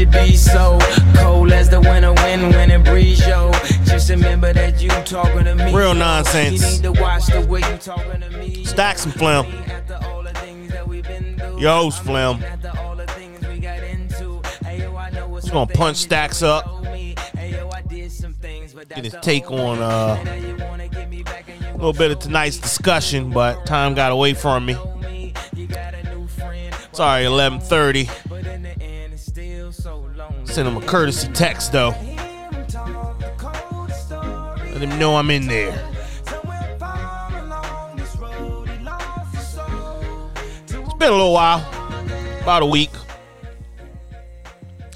Could be so cold as the winter wind when it breeze, yo? Just remember that you talking to me. Real nonsense. You need to watch the way you me. Stacks and Phlegm. After all the things that we've been through. Your host, Phlegm. After all the things we got into. Hey, yo, I know it's Just gonna punch Stacks up. told me. Hey, yo, I did some things, but Get his take on uh, And now you wanna get me back and you a little bit of tonight's discussion, but time got away from me. know me. You got a new friend, Sorry, 11:30. Send him a courtesy text though. Let him know I'm in there. It's been a little while, about a week.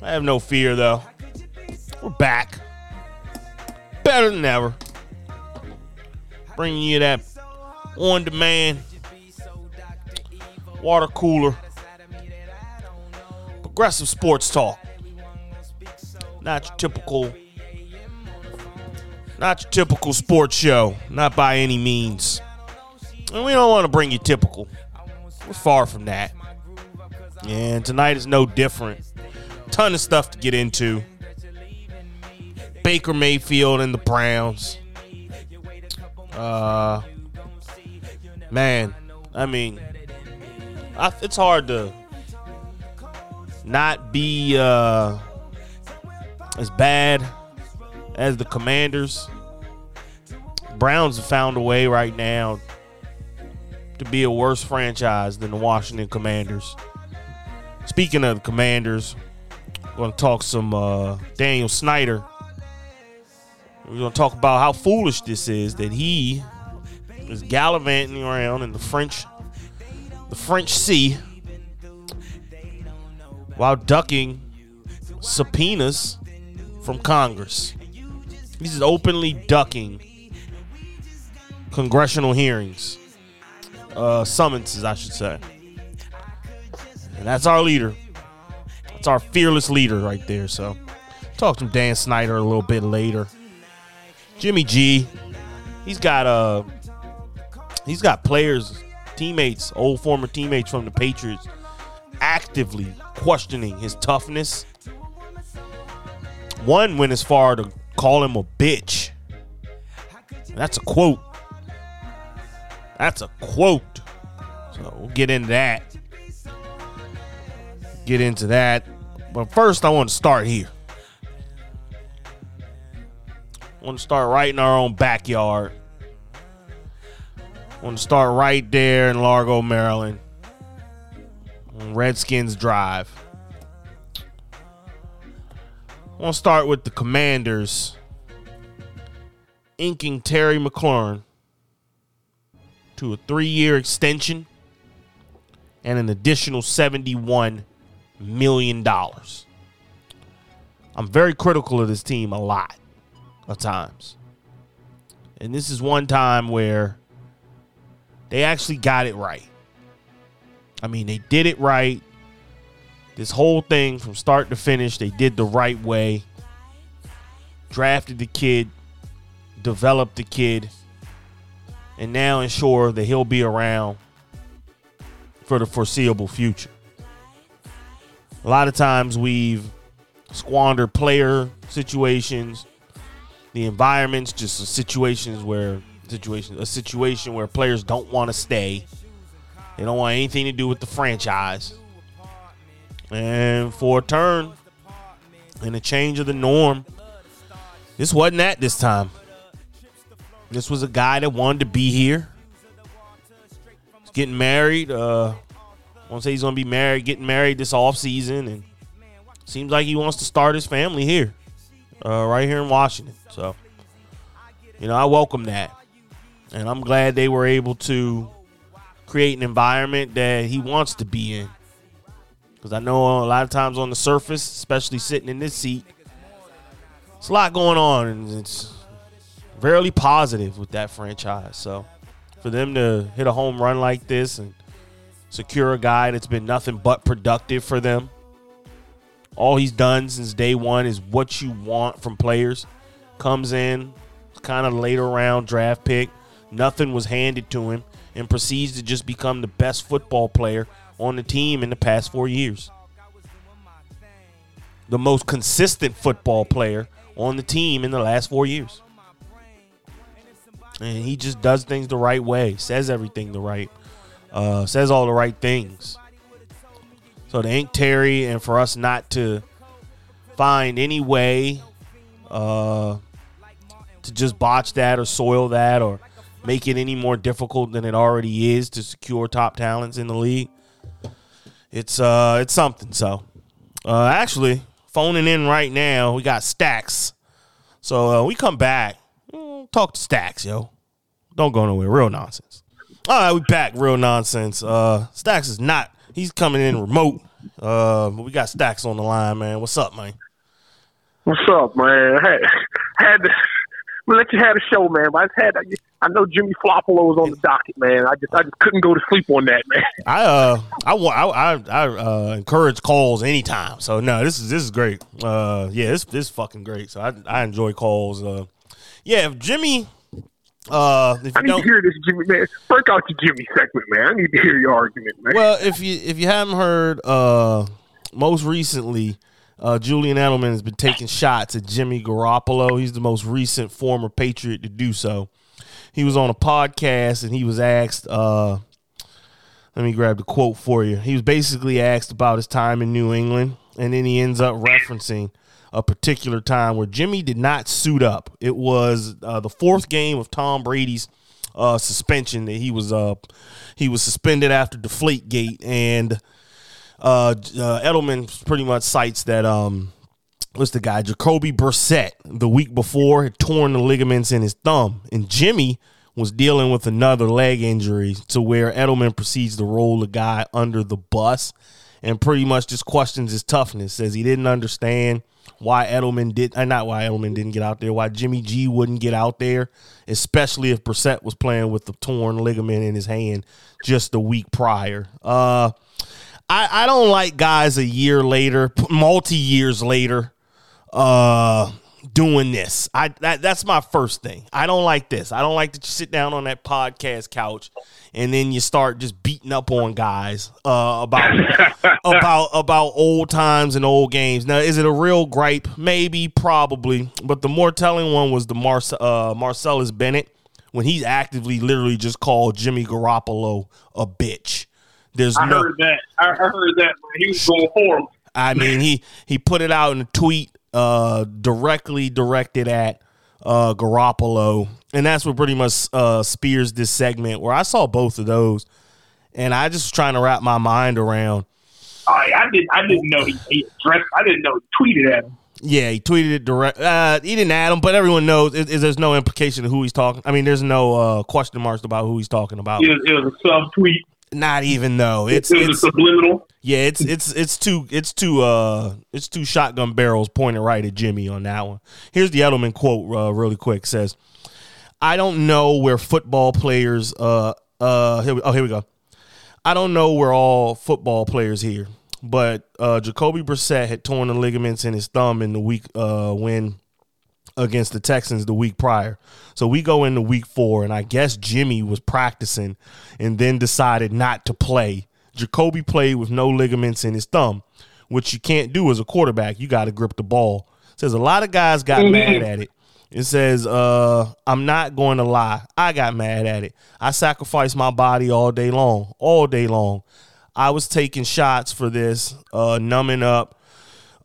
I have no fear though. We're back, better than ever. Bringing you that on-demand water cooler, progressive sports talk. Not your typical, not your typical sports show. Not by any means. And we don't want to bring you typical. We're far from that. And tonight is no different. Ton of stuff to get into. Baker Mayfield and the Browns. Uh, man, I mean, I, it's hard to not be uh, as bad as the Commanders. Browns have found a way right now to be a worse franchise than the Washington Commanders. Speaking of the Commanders, we're going to talk some uh, Daniel Snyder. We're going to talk about how foolish this is that he is gallivanting around in the French the French Sea while ducking subpoenas from Congress. He's openly ducking congressional hearings, uh, summonses, I should say. And that's our leader. That's our fearless leader right there. So, talk to Dan Snyder a little bit later. Jimmy G, he's got uh, he's got players, teammates, old former teammates from the Patriots, actively questioning his toughness. One went as far to call him a bitch. That's a quote. That's a quote. So we'll get into that. Get into that. But first, I want to start here. I want to start right in our own backyard. I want to start right there in Largo, Maryland. Redskins Drive. I want to start with the Commanders inking Terry McLaurin to a three year extension and an additional $71 million. I'm very critical of this team a lot of times. And this is one time where they actually got it right. I mean, they did it right. This whole thing from start to finish, they did the right way. Drafted the kid, developed the kid, and now ensure that he'll be around for the foreseeable future. A lot of times we've squandered player situations, the environments, just situations where situation a situation where players don't want to stay. They don't want anything to do with the franchise. And for a turn and a change of the norm, this wasn't that this time. This was a guy that wanted to be here. He's getting married. Uh, I want to say he's going to be married, getting married this off season, and seems like he wants to start his family here, uh, right here in Washington. So, you know, I welcome that, and I'm glad they were able to create an environment that he wants to be in. Because I know a lot of times on the surface, especially sitting in this seat, it's a lot going on, and it's very positive with that franchise. So for them to hit a home run like this and secure a guy that's been nothing but productive for them, all he's done since day one is what you want from players. Comes in, kind of later round draft pick, Nothing was handed to him and proceeds to just become the best football player on the team in the past four years. The most consistent football player on the team in the last four years. And he just does things the right way, says everything the right, uh, says all the right things. So to ain't Terry, and for us not to find any way uh, to just botch that or soil that or make it any more difficult than it already is to secure top talents in the league. It's uh it's something. So uh actually phoning in right now, we got Stacks. So uh, we come back, mm, talk to Stacks, yo. Don't go nowhere. Real nonsense. All right, we back. Real nonsense. Uh Stacks is not. He's coming in remote. Uh, but we got Stacks on the line, man. What's up, man? What's up, man? I had, had to let you have a show, man. But I had I know Jimmy Floppolo was on the docket, man. I just I just couldn't go to sleep on that, man. I uh I I I, uh, encourage calls anytime. So no, this is this is great. Uh yeah, this this is fucking great. So I I enjoy calls. Uh yeah, if Jimmy uh, I need to hear this, Jimmy. Man, break out your Jimmy segment, man. I need to hear your argument, man. Well, if you if you haven't heard, uh, most recently, uh, Julian Edelman has been taking shots at Jimmy Garoppolo. He's the most recent former Patriot to do so. He was on a podcast and he was asked, uh, let me grab the quote for you. He was basically asked about his time in New England, and then he ends up referencing a particular time where Jimmy did not suit up. It was uh, the fourth game of Tom Brady's uh, suspension that he was uh, he was suspended after Deflate Gate, and uh, uh, Edelman pretty much cites that um, what's the guy Jacoby Brissett the week before had torn the ligaments in his thumb, and Jimmy was dealing with another leg injury to where Edelman proceeds to roll the guy under the bus and pretty much just questions his toughness. Says he didn't understand why Edelman did, uh, not why Edelman didn't get out there, why Jimmy G wouldn't get out there, especially if Brissett was playing with the torn ligament in his hand just a week prior. Uh, I, I don't like guys a year later, multi years later, uh, doing this. I that, that's my first thing. I don't like this. I don't like that you sit down on that podcast couch and then you start just beating up on guys uh, about about about old times and old games. Now, is it a real gripe? Maybe, probably. But the more telling one was the Mar- uh, Martellus Bennett when he's actively, literally, just called Jimmy Garoppolo a bitch. There's I no, heard that. I heard that. He was going for him. I mean, he he put it out in a tweet uh, directly directed at uh, Garoppolo, and that's what pretty much uh, spears this segment. Where I saw both of those, and I just was trying to wrap my mind around. Oh, I didn't. I didn't know he, he addressed. I didn't know he tweeted at him. Yeah, he tweeted it direct. Uh, he didn't add him, but everyone knows it, it, there's no implication of who he's talking. I mean, there's no uh, question marks about who he's talking about. It was, it was a sub tweet. Not even though it's it it's, subliminal. Yeah, it's it's it's two it's two uh it's two shotgun barrels pointed right at Jimmy on that one. Here's the Edelman quote, uh, really quick. Says, "I don't know where football players uh uh here we, oh here we go. I don't know where all football players here, but uh Jacoby Brissett had torn the ligaments in his thumb in the week uh when against the Texans the week prior. So we go into week four, and I guess Jimmy was practicing and then decided not to play. Jacoby played with no ligaments in his thumb, which you can't do as a quarterback. You got to grip the ball. It says a lot of guys got mm-hmm. mad at it. It says, uh, I'm not going to lie. I got mad at it. I sacrificed my body all day long, all day long. I was taking shots for this, uh, numbing up,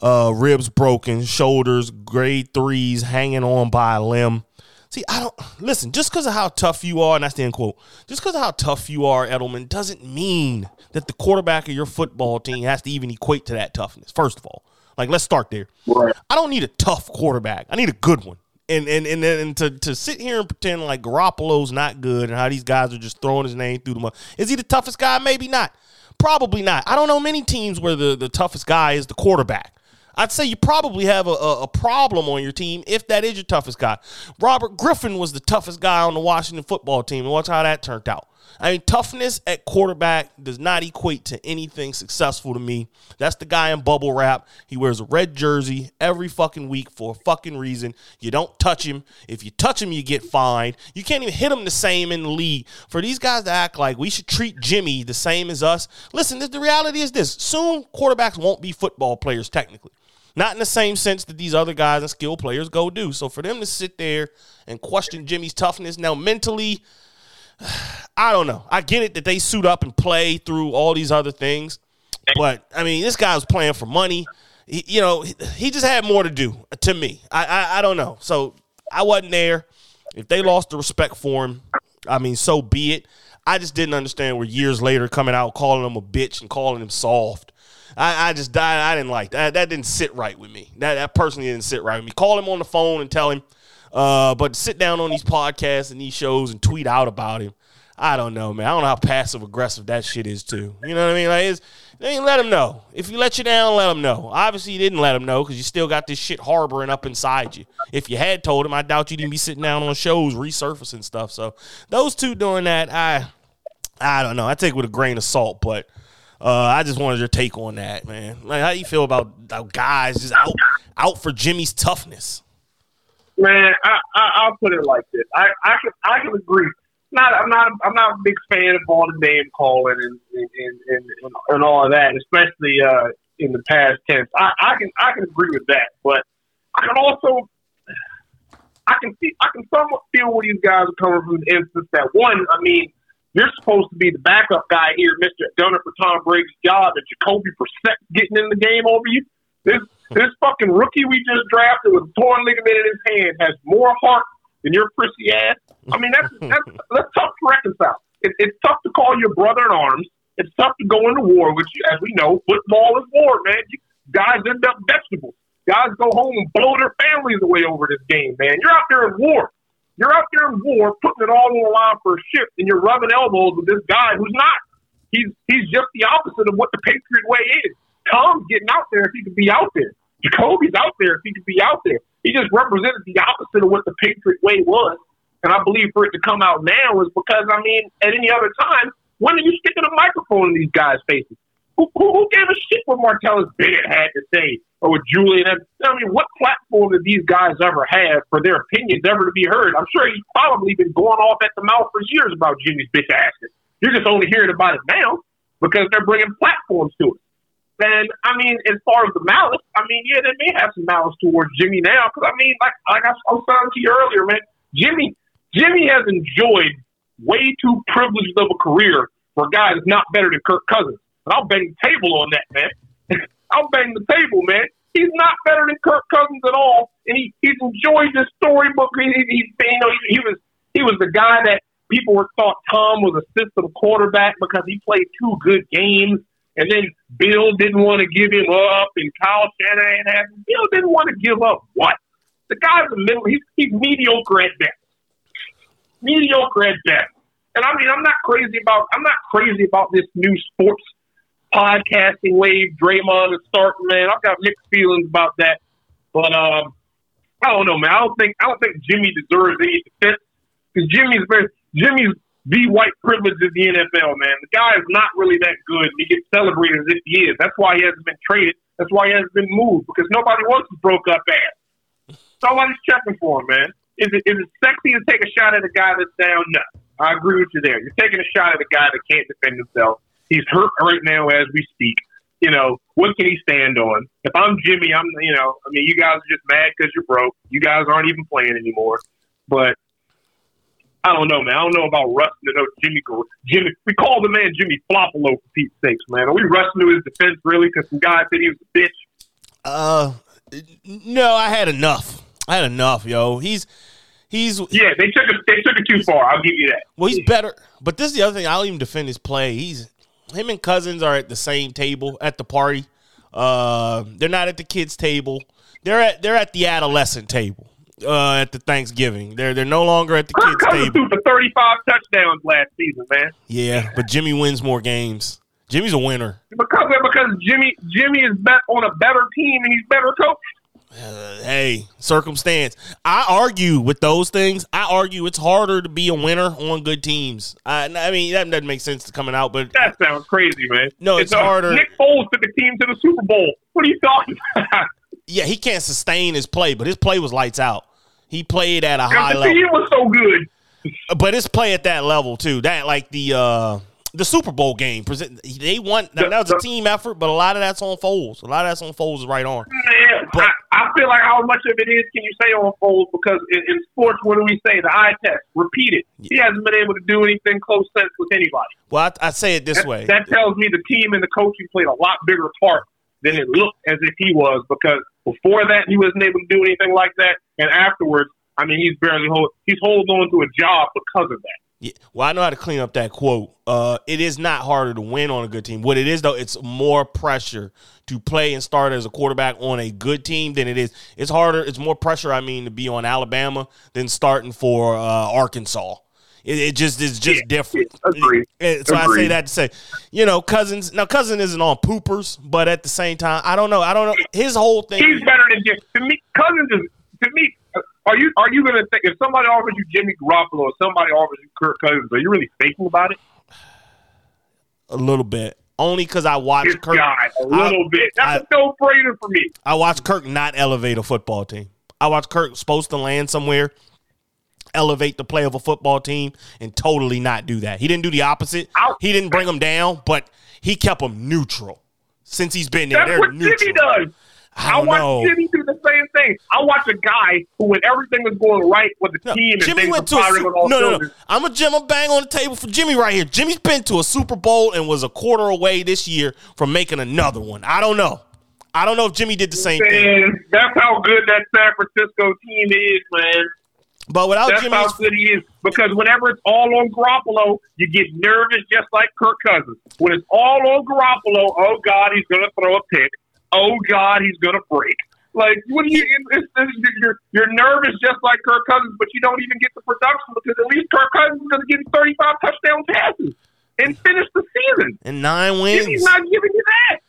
uh, ribs broken, shoulders, grade threes, hanging on by a limb. See, I don't listen. Just because of how tough you are, and that's the end quote. Just because of how tough you are, Edelman, doesn't mean that the quarterback of your football team has to even equate to that toughness. First of all, like let's start there. Right. I don't need a tough quarterback. I need a good one. And and and and to, to sit here and pretend like Garoppolo's not good and how these guys are just throwing his name through the mud. Is he the toughest guy? Maybe not. Probably not. I don't know many teams where the, the toughest guy is the quarterback. I'd say you probably have a, a, a, problem on your team if that is your toughest guy. Robert Griffin was the toughest guy on the Washington football team, and watch how that turned out. I mean, toughness at quarterback does not equate to anything successful to me. That's the guy in bubble wrap. He wears a red jersey every fucking week for a fucking reason. You don't touch him. If you touch him, you get fined. You can't even hit him the same in the league. For these guys to act like we should treat Jimmy the same as us, listen, the reality is this soon quarterbacks won't be football players technically. Not in the same sense that these other guys and skilled players go do. So for them to sit there and question Jimmy's toughness now mentally, I don't know. I get it that they suit up and play through all these other things, but I mean, this guy was playing for money. He, you know, he just had more to do. To me, I, I I don't know. So I wasn't there. If they lost the respect for him, I mean, so be it. I just didn't understand where years later coming out calling him a bitch and calling him soft. I, I just died. I didn't like that. That didn't sit right with me. That that personally didn't sit right with me. Call him on the phone and tell him uh, but sit down on these podcasts and these shows and tweet out about him. I don't know, man. I don't know how passive aggressive that shit is too. You know what I mean? Like, I mean, let him know. If you let you down, let him know. Obviously, you didn't let him know because you still got this shit harboring up inside you. If you had told him, I doubt you'd even be sitting down on shows resurfacing stuff. So those two doing that, I, I don't know. I take it with a grain of salt, but uh, I just wanted your take on that, man. Like, how you feel about, about guys just out out for Jimmy's toughness? Man, I, I I'll put it like this. I I can I can agree. Not I'm not I'm not a big fan of all the name calling and and and, and, and all of that, especially uh, in the past tense. I, I can I can agree with that, but I can also I can see I can somewhat feel where these guys are coming from. The instance that one, I mean, you're supposed to be the backup guy here, Mister Gunner for Tom Brady's job, and Jacoby Brissett getting in the game over you. This this fucking rookie we just drafted with a torn ligament in his hand has more heart than your prissy ass. I mean, that's that's, that's tough to reconcile. It, it's tough to call your brother in arms. It's tough to go into war, which, as we know, football is war, man. You, guys end up vegetables. Guys go home and blow their families away over this game, man. You're out there in war. You're out there in war, putting it all on the line for a ship, and you're rubbing elbows with this guy who's not. He's he's just the opposite of what the Patriot way is. Tom's getting out there if he could be out there. Jacoby's out there if he could be out there. He just represented the opposite of what the Patriot way was. And I believe for it to come out now is because, I mean, at any other time, when are you sticking a microphone in these guys' faces? Who, who, who gave a shit what Martellus Bennett had to say or what Julian? I mean, what platform did these guys ever have for their opinions ever to be heard? I'm sure he's probably been going off at the mouth for years about Jimmy's bitch asses. You're just only hearing about it now because they're bringing platforms to it. And I mean, as far as the malice, I mean, yeah, they may have some malice towards Jimmy now. Because I mean, like like I, was saying to you earlier, man, Jimmy Jimmy has enjoyed way too privileged of a career for a guy that's not better than Kirk Cousins. And I'll bang the table on that, man. I'll bang the table, man. He's not better than Kirk Cousins at all, and he, he's enjoyed this storybook. He, he, you know, he, he was he was the guy that people were thought Tom was a system quarterback because he played two good games and then Bill didn't want to give him up, and Kyle Shanahan had Bill didn't want to give up what? The guy's a middle. He's, he's mediocre at best. Mediocre at best. And I mean, I'm not crazy about. I'm not crazy about this new sports podcasting wave. Draymond is starting, man. I've got mixed feelings about that. But um, I don't know, man. I don't think I don't think Jimmy deserves any defense because Jimmy's very Jimmy's the white privilege of the NFL, man. The guy is not really that good. He gets celebrated as if he is. That's why he hasn't been traded. That's why he hasn't been moved because nobody wants his broke up ass. Nobody's checking for him, man. Is it is it sexy to take a shot at a guy that's down? No, I agree with you there. You're taking a shot at a guy that can't defend himself. He's hurt right now as we speak. You know what can he stand on? If I'm Jimmy, I'm you know I mean you guys are just mad because you're broke. You guys aren't even playing anymore. But I don't know, man. I don't know about rusting to know Jimmy. Jimmy, we call the man Jimmy Floppolo for Pete's sakes, man. Are we rusting to his defense really? Because some guy said he was a bitch. Uh, no, I had enough. I had enough, yo. He's he's yeah. They took it. They took it too far. I'll give you that. Well, he's better. But this is the other thing. I'll even defend his play. He's him and Cousins are at the same table at the party. Uh, they're not at the kids' table. They're at they're at the adolescent table uh, at the Thanksgiving. They're they're no longer at the Kirk kids' Cousins table. for 35 touchdowns last season, man. Yeah, but Jimmy wins more games. Jimmy's a winner. Because because Jimmy Jimmy is bet on a better team and he's better coached. Uh, hey, circumstance. I argue with those things. I argue it's harder to be a winner on good teams. I, I mean, that doesn't make sense to coming out, but That sounds crazy, man. No, it's uh, harder. Nick Foles took the team to the Super Bowl. What are you talking about? yeah, he can't sustain his play, but his play was lights out. He played at a high level. team was so good. but it's play at that level too. That like the uh the Super Bowl game. Present they won. Now, that was a team effort, but a lot of that's on Foles. A lot of that's on Foles' right arm. Man, But- I, I feel like how much of it is can you say on Foles? Because in, in sports, what do we say? The eye test, repeat it. He hasn't been able to do anything close sense with anybody. Well, I, I say it this That, way. that tells me the team and the coaching played a lot bigger part than it looked as if he was. Because before that, he wasn't able to do anything like that, and afterwards, I mean, he's barely hold, he's holding on to a job because of that. Yeah, well, I know how to clean up that quote. Uh, it is not harder to win on a good team. What it is though, it's more pressure to play and start as a quarterback on a good team than it is. It's harder. It's more pressure. I mean, to be on Alabama than starting for uh, Arkansas. It, it just is just Yeah, different. agreed. So I say that to say, you know, Cousins. Now, Cousin isn't on poopers, but at the same time, I don't know. I don't know. His whole thing. He's better than just, To me, Cousins is to me. Are you are you going to think if somebody offers you Jimmy Garoppolo or somebody offers you Kirk Cousins, are you really thinking about it? a little bit. Only because I watched Kirk. a little bit. That's a no brainer for me. I watched Kirk not elevate a football team. I watched Kirk supposed to land somewhere, elevate the play of a football team, and totally not do that. He didn't do the opposite. I'll- He didn't bring them down, but he kept them neutral. Since he's been there, That's they're what neutral. Jimmy does. I I, don't watch know. Jimmy do the same thing. I watch a guy who, when everything was going right with the No, team and Jimmy went to a firing Su- all no, no, no. I'm a Jim. I'm bang on the table for Jimmy right here. Jimmy's been to a Super Bowl and was a quarter away this year from making another one. I don't know. I don't know if Jimmy did the same thing. that's how good that San Francisco team is, man. But without That's Jimmy, how good he is. Because whenever it's all on Garoppolo, you get nervous just like Kirk Cousins. When it's all on Garoppolo, oh God, he's going to throw a pick. Oh God, he's going to break. Like when you, it's, it's, you're you're nervous just like Kirk Cousins, but you don't even get the production because at least Kirk Cousins is going to give you 35 touchdown passes and finish the season. and nine wins. Jimmy's not giving you that.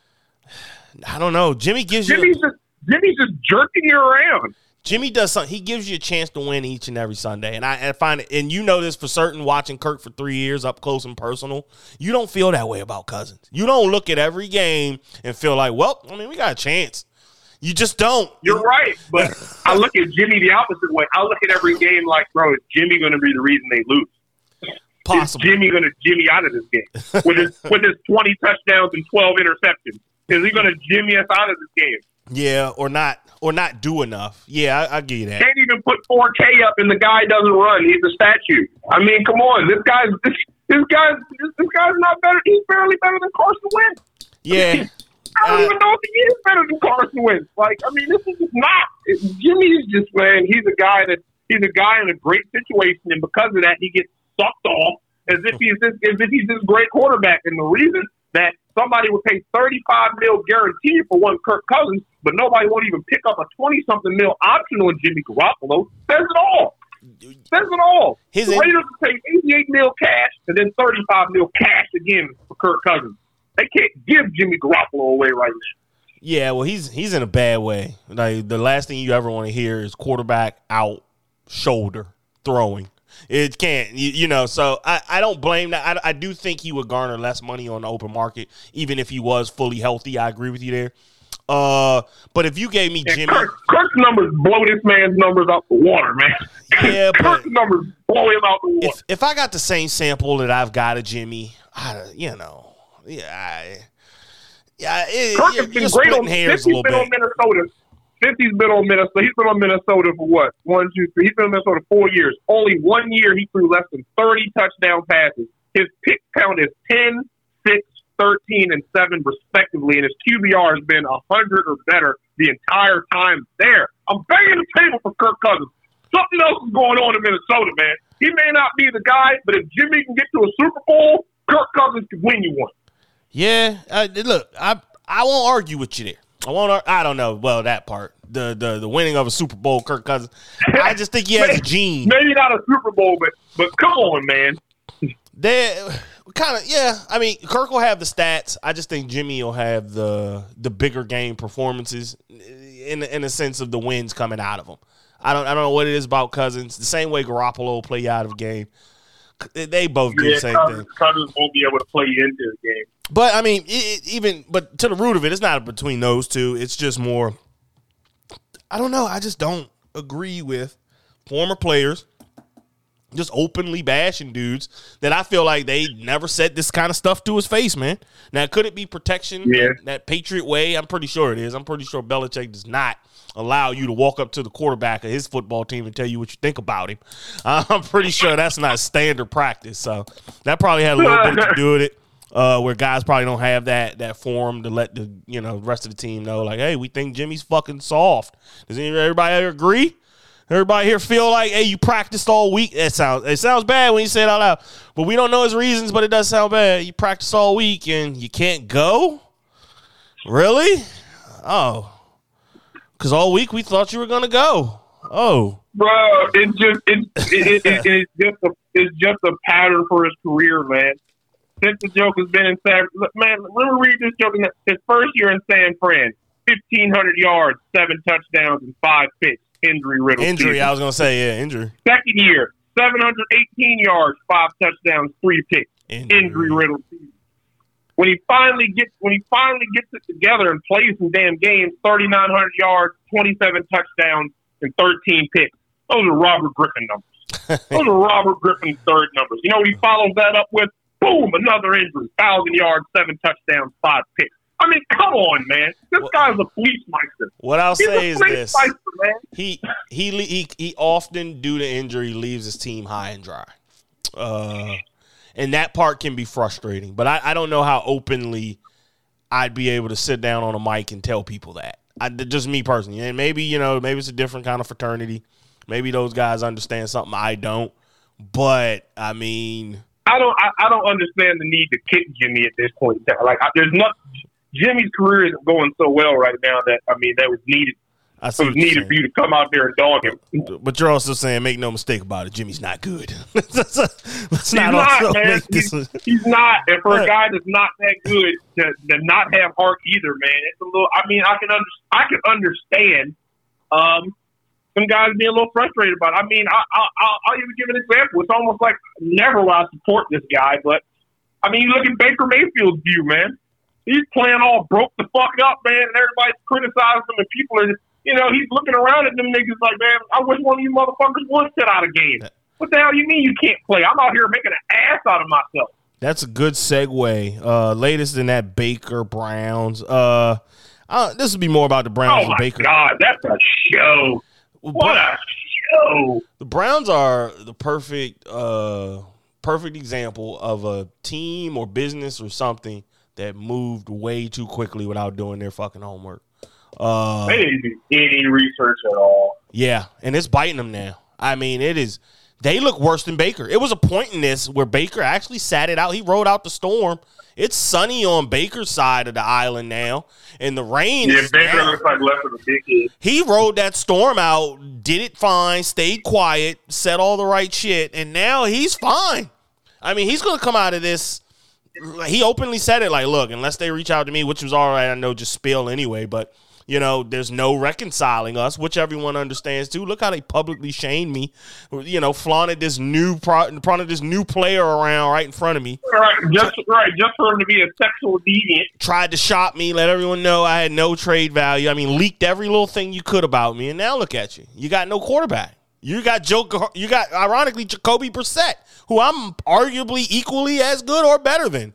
I don't know. Jimmy gives you. Jimmy's just Jimmy's just jerking you around. Jimmy does something. He gives you a chance to win each and every Sunday, and I, I find it. And you know this for certain. Watching Kirk for three years up close and personal, you don't feel that way about Cousins. You don't look at every game and feel like, well, I mean, we got a chance. You just don't. You're right, but I look at Jimmy the opposite way. I look at every game like, bro, is Jimmy going to be the reason they lose? Possible. Is Jimmy going to Jimmy out of this game with his with his 20 touchdowns and 12 interceptions? Is he going to Jimmy us out of this game? Yeah, or not, or not do enough. Yeah, I, I give you that. Can't even put 4K up, and the guy doesn't run. He's a statue. I mean, come on, this guy's this, this guy's this, this guy's not better. He's barely better than Carson Wentz. Yeah, I don't Uh, even know if he is better than Carson Wentz. Like, I mean, this is just not. It, Jimmy is just man. He's a guy that he's a guy in a great situation, and because of that, he gets sucked off as if he's this as if he's this great quarterback. And the reason that somebody would pay thirty five mil guarantee for one Kirk Cousins, but nobody won't even pick up a twenty something mil option on Jimmy Garoppolo says it all. Says it all. His the in- Raiders will eighty eight mil cash and then thirty five mil cash again for Kirk Cousins. They can't give Jimmy Garoppolo away right now. yeah. Well, he's he's in a bad way. Like the last thing you ever want to hear is quarterback out, shoulder throwing. It can't, you, you know. So I, I don't blame that. I, I do think he would garner less money on the open market, even if he was fully healthy. I agree with you there. Uh, but if you gave me And Jimmy, Kirk, Kirk's numbers blow this man's numbers out the water, man. Yeah, but- Kirk's numbers blow him out the water. if if I got the same sample that I've got of Jimmy, I, you know, yeah, I, yeah, it, Kirk has been great on hairs since a he's little been on. Minnesota. Since he's been on Minnesota, he's been on Minnesota for what? One, two, three. He's been on Minnesota four years. Only one year he threw less than 30 touchdown passes. His pick count is 10, 6, 13, and 7, respectively, and his QBR has been 100 or better the entire time there. I'm banging the table for Kirk Cousins. Something else is going on in Minnesota, man. He may not be the guy, but if Jimmy can get to a Super Bowl, Kirk Cousins can win you one. Yeah, I, look, I I won't argue with you there. I won't. ar- I don't know. Well, that part, the the the winning of a Super Bowl, Kirk Cousins. I just think he has a gene. Maybe not a Super Bowl, but but come on, man. They kind of yeah. I mean, Kirk will have the stats. I just think Jimmy will have the the bigger game performances. in in the sense of the wins coming out of them. I don't I don't know what it is about Cousins. The same way Garoppolo will play you out of a game. They both do Yeah, the same Cousins, thing. Cousins won't be able to play you into the game. But I mean, it- even but to the root of it, it's not between those two. It's just more. I don't know. I just don't agree with former players just openly bashing dudes that I feel like they never said this kind of stuff to his face, man. Now, could it be protection? Yeah. That Patriot way? I'm pretty sure it is. I'm pretty sure Belichick does not allow you to walk up to the quarterback of his football team and tell you what you think about him. I'm pretty sure that's not standard practice. So that probably had a little bit to do with it. Uh, where guys probably don't have that that forum to let the you know rest of the team know, like, hey, we think Jimmy's fucking soft. Does any- everybody agree? Everybody here feel like, hey, you practiced all week. That sounds it sounds bad when you say it out loud, but we don't know his reasons. But it does sound bad. You practiced all week and you can't go. Really? Oh, because all week we thought you were gonna go. Oh, Bro, it's just it, it, it, it's just a it's just a pattern for his career, man. Since the joke has been in San, man, me read this joke. In his first year in San Fran, fifteen hundred yards, seven touchdowns, and five picks. Injury riddle. injury. season. I was gonna say yeah, injury. Second year, seven hundred eighteen yards, five touchdowns, three picks. Injury riddle. season. When he finally gets when he finally gets it together and plays some damn games, thirty nine hundred yards, twenty seven touchdowns, and thirteen picks. Those are Robert Griffin numbers. Those are Robert Griffin's third numbers. You know what he follows that up with? Boom, another injury. Thousand yards, seven touchdowns, five picks. I mean, come on, man. This Well- guy's a police meister. What I'll He's say is this: meister, he he he he often due to injury leaves his team high and dry, uh, and that part can be frustrating. But I, I don't know how openly I'd be able to sit down on a mic and tell people that. I, just me personally, and maybe you know maybe it's a different kind of fraternity. Maybe those guys understand something I don't. But I mean, I don't I, I don't understand the need to kick Jimmy at this point. Like I, there's not Jimmy's career isn't going so well right now that I mean that was needed. I It was needed for you to come out there and dog him. But you're also saying, make no mistake about it, Jimmy's not good. Let's He's not not, man. He's, he's not. And for a guy that's not that good to, to not have heart either, man, it's a little. I mean, I can under, I can understand. Um, some guys being a little frustrated about. It. I mean, I, I, I'll, I'll even give an example. It's almost like never will I support this guy, but I mean, you look at Baker Mayfield's view, man. He's playing all broke the fuck up, man, and everybody's criticizing him, and people are, you know, he's looking around at them niggas like, man, I wish one of you motherfuckers would sit out a game. What the hell you mean you can't play? I'm out here making an ass out of myself. That's a good segue. Uh, latest in that Baker Browns. Uh, uh, this would be more about the Browns Oh and my Baker. god, that's a show. What a show. The Browns are the perfect, uh, perfect example of a team or business or something that moved way too quickly without doing their fucking homework. Uh, They didn't do any research at all. Yeah, and it's biting them now. I mean, it is. They look worse than Baker. It was a point in this where Baker actually sat it out. He rode out the storm. It's sunny on Baker's side of the island now, and the rain. Yeah, Baker down. looks like less of a big kid. He rode that storm out, did it fine, stayed quiet, said all the right shit, and now he's fine. I mean, he's gonna come out of this. He openly said it like, "Look, unless they reach out to me, which was all right, I know, just spill anyway, but." You know, there's no reconciling us, which everyone understands too. Look how they publicly shamed me. You know, flaunted this new pro, flaunted this new player around right in front of me. Right, just right, just for him to be a sexual deviant. tried to shop me, let everyone know I had no trade value. I mean, leaked every little thing you could about me, and now look at you. You got no quarterback. You got Joe. You got ironically Jacoby Brissett, who I'm arguably equally as good or better than.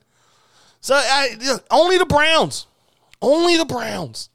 So I, only the Browns, only the Browns,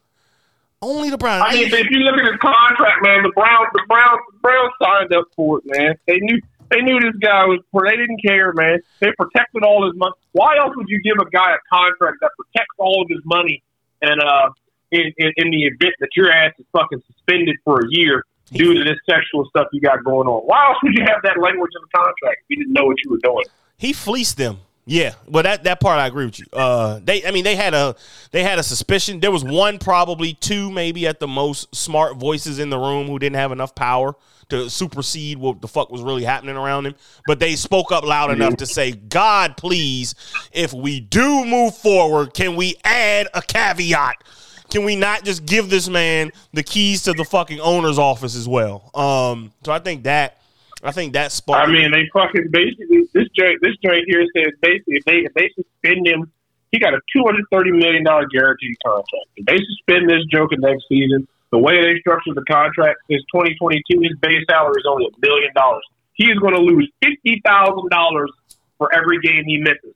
only the Browns. I mean, if you look at his contract, man, the Browns, the Browns, the Browns signed up for it, man. They knew they knew this guy was. They didn't care, man. They protected all his money. Why else would you give a guy a contract that protects all of his money and uh, in, in, in the event that your ass is fucking suspended for a year due to this sexual stuff you got going on? Why else would you have that language in the contract if you didn't know what you were doing? He fleeced them. Yeah, well that that part I agree with you. Uh, they, I mean, they had a they had a suspicion. There was one, probably two, maybe at the most, smart voices in the room who didn't have enough power to supersede what the fuck was really happening around him. But they spoke up loud enough to say, "God, please, if we do move forward, can we add a caveat? Can we not just give this man the keys to the fucking owner's office as well? Um, so I think that I think that spot. I mean, they fucking basically this joint this joint here says basically if they if they suspend him, he got a two hundred thirty million dollar guaranteed contract. If they suspend this joker next season, the way they structured the contract is twenty twenty two. His base salary is only a million dollars. He is going to lose fifty thousand dollars for every game he misses.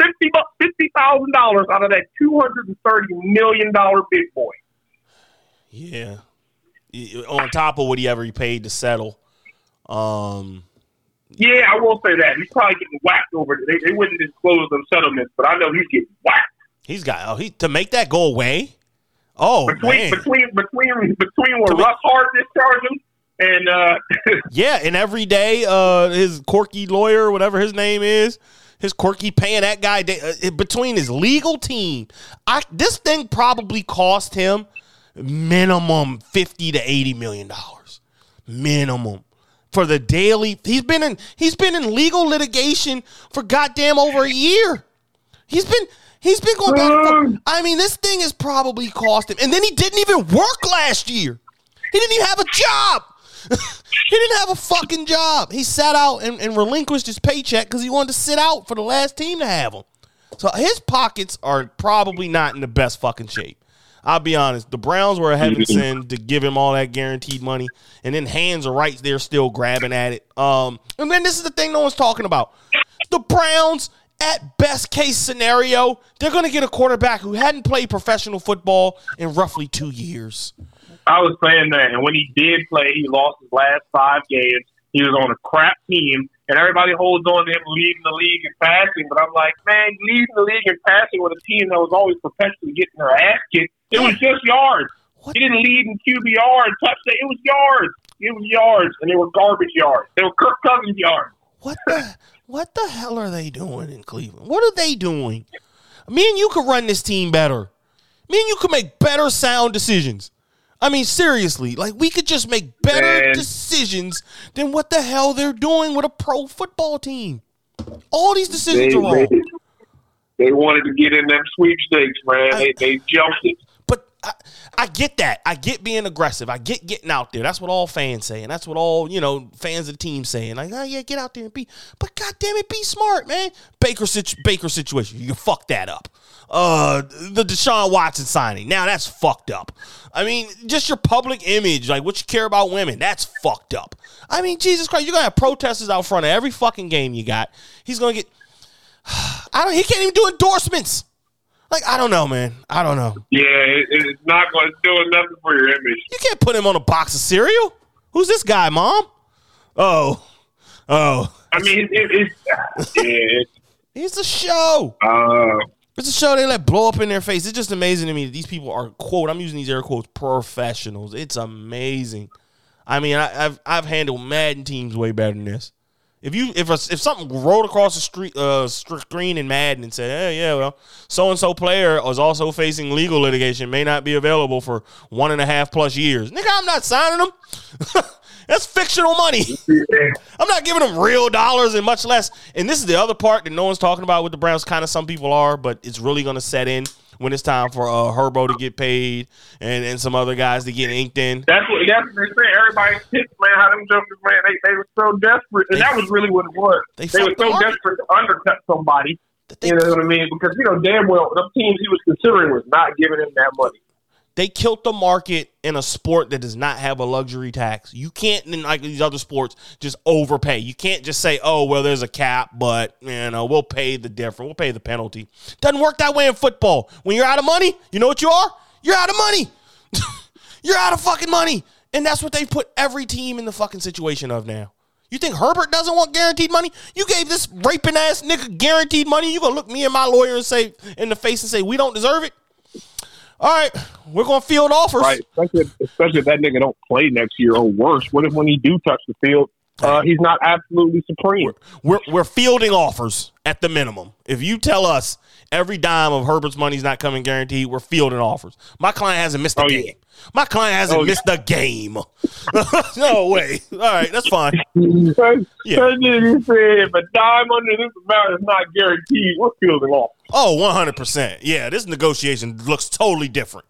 Fifty fifty thousand dollars out of that two hundred and thirty million dollar big boy. Yeah. On top of what he ever paid to settle. Um, Yeah, I will say that he's probably getting whacked over. They, they wouldn't disclose them settlements, but I know he's getting whacked. he's got oh, he to make that go away. Oh between man, between between between what Russ Hart discharged him and uh yeah. And every day, uh, his quirky lawyer, whatever his name is, his quirky paying that guy uh, between his legal team. I this thing probably cost him minimum fifty to eighty million dollars, minimum for the daily. He's been in he's been in legal litigation for goddamn over a year. He's been he's been going back. I mean, this thing has probably cost him. And then he didn't even work last year. He didn't even have a job. he didn't have a fucking job. He sat out and, and relinquished his paycheck because he wanted to sit out for the last team to have him. So his pockets are probably not in the best fucking shape. I'll be honest. The Browns were a heaven send to give him all that guaranteed money, and then hands are right there still grabbing at it. Um, and then this is the thing no one's talking about. The Browns, at best case scenario, they're going to get a quarterback who hadn't played professional football in roughly two years. I was saying that, and when he did play, he lost his last five games. He was on a crap team, and everybody holds on to him leading the league in passing. But I'm like, man, leading the league in passing with a team that was always perpetually getting their ass kicked. It was just yards. What? He didn't lead in QBR and touchdown. It was yards. It was yards, and they were garbage yards. They were Kirk Cousins yards. What the what the hell are they doing in Cleveland? What are they doing? Me and you could run this team better. Me and you could make better sound decisions. I mean, seriously, like we could just make better Man. decisions than what the hell they're doing with a pro football team. All these They, decisions are they, wrong. they wanted to get in them sweepstakes, man. They, they jumped it. I, I get that. I get being aggressive. I get getting out there. That's what all fans say, and that's what all you know fans of the team saying. Like, oh yeah, get out there and be. But god damn it, be smart, man. Baker situ- Baker situation. You fuck that up. Uh, the Deshaun Watson signing. Now that's fucked up. I mean, just your public image, like what you care about women. That's fucked up. I mean, Jesus Christ, you're gonna have protesters out front of every fucking game you got. He's gonna get. I don't. He can't even do endorsements. Like I don't know, man. I don't know. Yeah, it, it's not going to do nothing for your image. You can't put him on a box of cereal. Who's this guy, mom? Oh, oh, I mean, it, it's yeah, it's, it's a show. uh, It's a show they let blow up in their face. It's just amazing to me that these people are quote. I'm using these air quotes professionals. It's amazing. I mean, I, I've I've handled Madden teams way better than this. If you if a, if something rolled across the street uh screen in Madden and said, hey, yeah, well, so and so player is also facing legal litigation, may not be available for one and a half plus years. Nigga, I'm not signing them. That's fictional money. I'm not giving them real dollars and much less. And this is the other part that no one's talking about with the Browns. Kind of some people are, but it's really going to set in when it's time for uh, Herbo to get paid and, and some other guys to get inked in. that's what that's what they say. Everybody's pissed, man. How them jokers, man, they, they were so desperate, and They- that was really what it was. they They, were so market. desperate to undercut somebody. You know what I mean? Because you know damn well the teams he was considering was not giving him that money. They killed the market in a sport that does not have a luxury tax. You can't, in like these other sports, just overpay. You can't just say, "Oh, well, there's a cap, but you know, we'll pay the difference. We'll pay the penalty." Doesn't work that way in football. When you're out of money, you know what you are? You're out of money. you're out of fucking money, and that's what they put every team in the fucking situation of now. You think Herbert doesn't want guaranteed money? You gave this raping ass nigga guaranteed money. You gonna look me and my lawyer and say in the face and say we don't deserve it? All right, we're gonna field offers. Right, especially especially if that nigga don't play next year or worse. What if when he do touch the field, uh, he's not absolutely supreme? We're we're fielding offers at the minimum. If you tell us every dime of Herbert's money is not coming guaranteed, we're fielding offers. My client hasn't missed a Oh, game. yeah. My client hasn't Oh, yeah. missed a game. no way. All right, that's fine. Yeah. nigga said if a dime under this amount is not guaranteed, we're fielding off. Oh, 100%. Yeah, this negotiation looks totally different.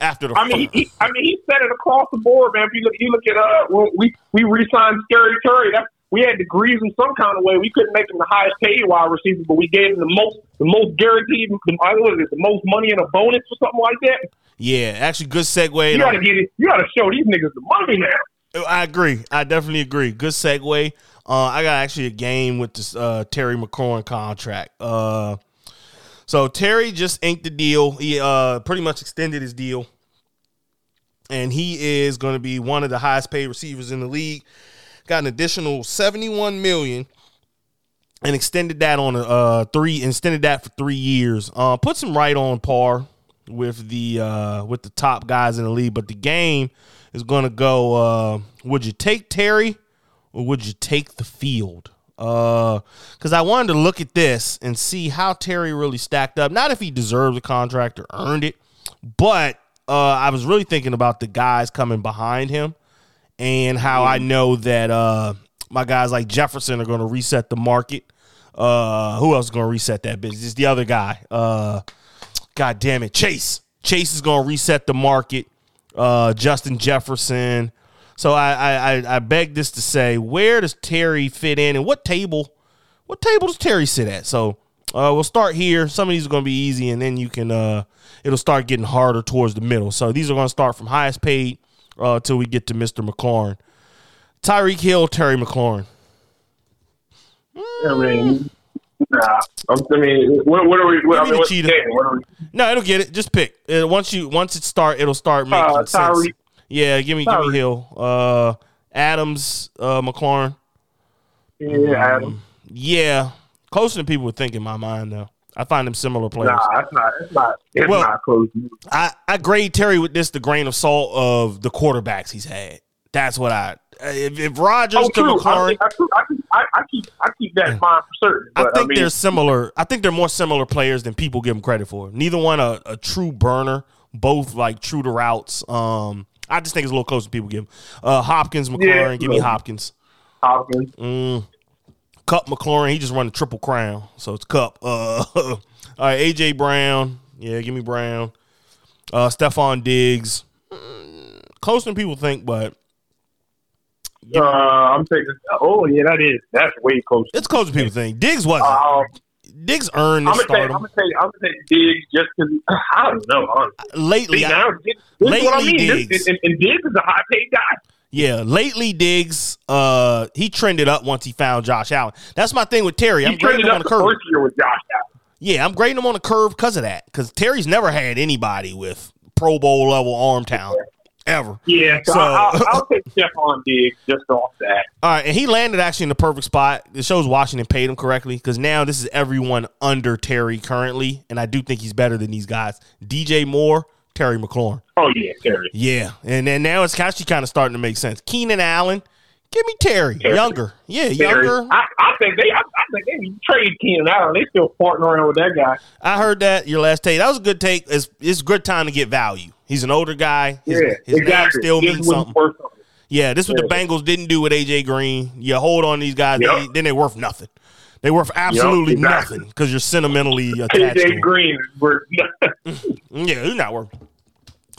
After the. I mean, he, I mean, he said it across the board, man. If you look, you look at uh, when we we re-signed Scary Terry. That we had to grease him some kind of way. We couldn't make him the highest paid wide receiver, but we gave him the most, the most guaranteed, the, I what is it, the most money in a bonus or something like that. yeah, actually, good segue. You got to get it. You got to show these niggas the money now. I agree. I definitely agree. Good segue. Uh, I got actually a game with this uh, Terry McLaurin contract. Uh, so Terry just inked the deal. He uh, pretty much extended his deal, and he is going to be one of the highest paid receivers in the league. Got an additional seventy-one million, and extended that on a uh, three. Extended that for three years. Uh, puts him right on par with the uh, with the top guys in the league. But the game is going to go. Uh, would you take Terry? or would you take the field? Because I wanted to look at this and see how Terry really stacked up. Not if he deserves a contract or earned it, but uh, I was really thinking about the guys coming behind him and how I know that uh, my guys like Jefferson are going to reset the market. Uh, who else is going to reset that business? The other guy. Uh, God damn it, Chase. Chase is going to reset the market. Uh, Justin Jefferson. So I, I I I beg this to say, where does Terry fit in, and what table, what table does Terry sit at? So uh, we'll start here. Some of these are going to be easy, and then you can uh, it'll start getting harder towards the middle. So these are going to start from highest paid uh, till we get to Mister McLaurin, Tyreek Hill, Terry McLaurin. I mean, nah. I'm, mean, what, what are we? What, I mean, the what's cheetah. the game? What are we? No, it'll get it. Just pick. Uh, once you once it start, it'll start making Uh, sense. Tyreek. Yeah, give me give me. Hill. Uh, Adams, uh, McLaurin. Yeah, Adam. Yeah, closer than people would think in my mind, though. I find them similar players. Nah, it's not. It's not. It's Well- not close. I, I grade Terry with this the grain of salt of the quarterbacks he's had. That's what I. If, if Rodgers Oh, to. I, McLaurin, I, I, I, I keep I keep that in mind for certain. I think mean, they're similar. I think they're more similar players than people give them credit for. Neither one a, a true burner. Both like true to routes. Um, I just think it's a little closer than people give. 'em. Uh, Hopkins, McLaurin, give me. Hopkins. Hopkins. Mm. Kupp McLaurin, he just run the triple crown, so it's Kupp. Uh, all right, AJ Brown, yeah, give me Brown. Uh, Stefon Diggs, mm, closer than people think, but Uh, I'm taking. Oh yeah, that is. That's way close. it's closer than people think. Diggs wasn't. Um, Diggs earned I'm the gonna. I'm gonna take. I'm gonna take Diggs just because. I don't know. honestly. lately. See, I- now, this is what I lately mean. This- and, and Diggs is a high paid guy. Yeah, lately Diggs, uh, he trended up once he found Josh Allen. That's my thing with Terry. I'm He grading him on up the the curve. first year with Josh Allen. Yeah, I'm grading him on the curve because of that. Because Terry's never had anybody with Pro Bowl level arm talent ever. Yeah, so, So- I'll, I'll take Stefon Diggs just off that. All right, and he landed actually in the perfect spot. It shows Washington paid him correctly because now this is everyone under Terry currently, and I do think he's better than these guys. DJ Moore, Terry McLaurin. Oh yeah, Terry. Yeah, and then now it's actually kind of starting to make sense. Keenan Allen, give me Terry, Terry. younger. Yeah, Terry. younger. I, I think they. I, I think they trade Keenan Allen. They still farting around with that guy. I heard that your last take. That was a good take. It's it's a good time to get value. He's an older guy. His, yeah, his name still means something. Yeah, this is what the Bengals didn't do with AJ Green. You hold on these guys, Yep. they, then they're worth nothing. They're worth absolutely exactly. nothing because you're sentimentally attached to AJ. Green worth. Yeah, he's not worth.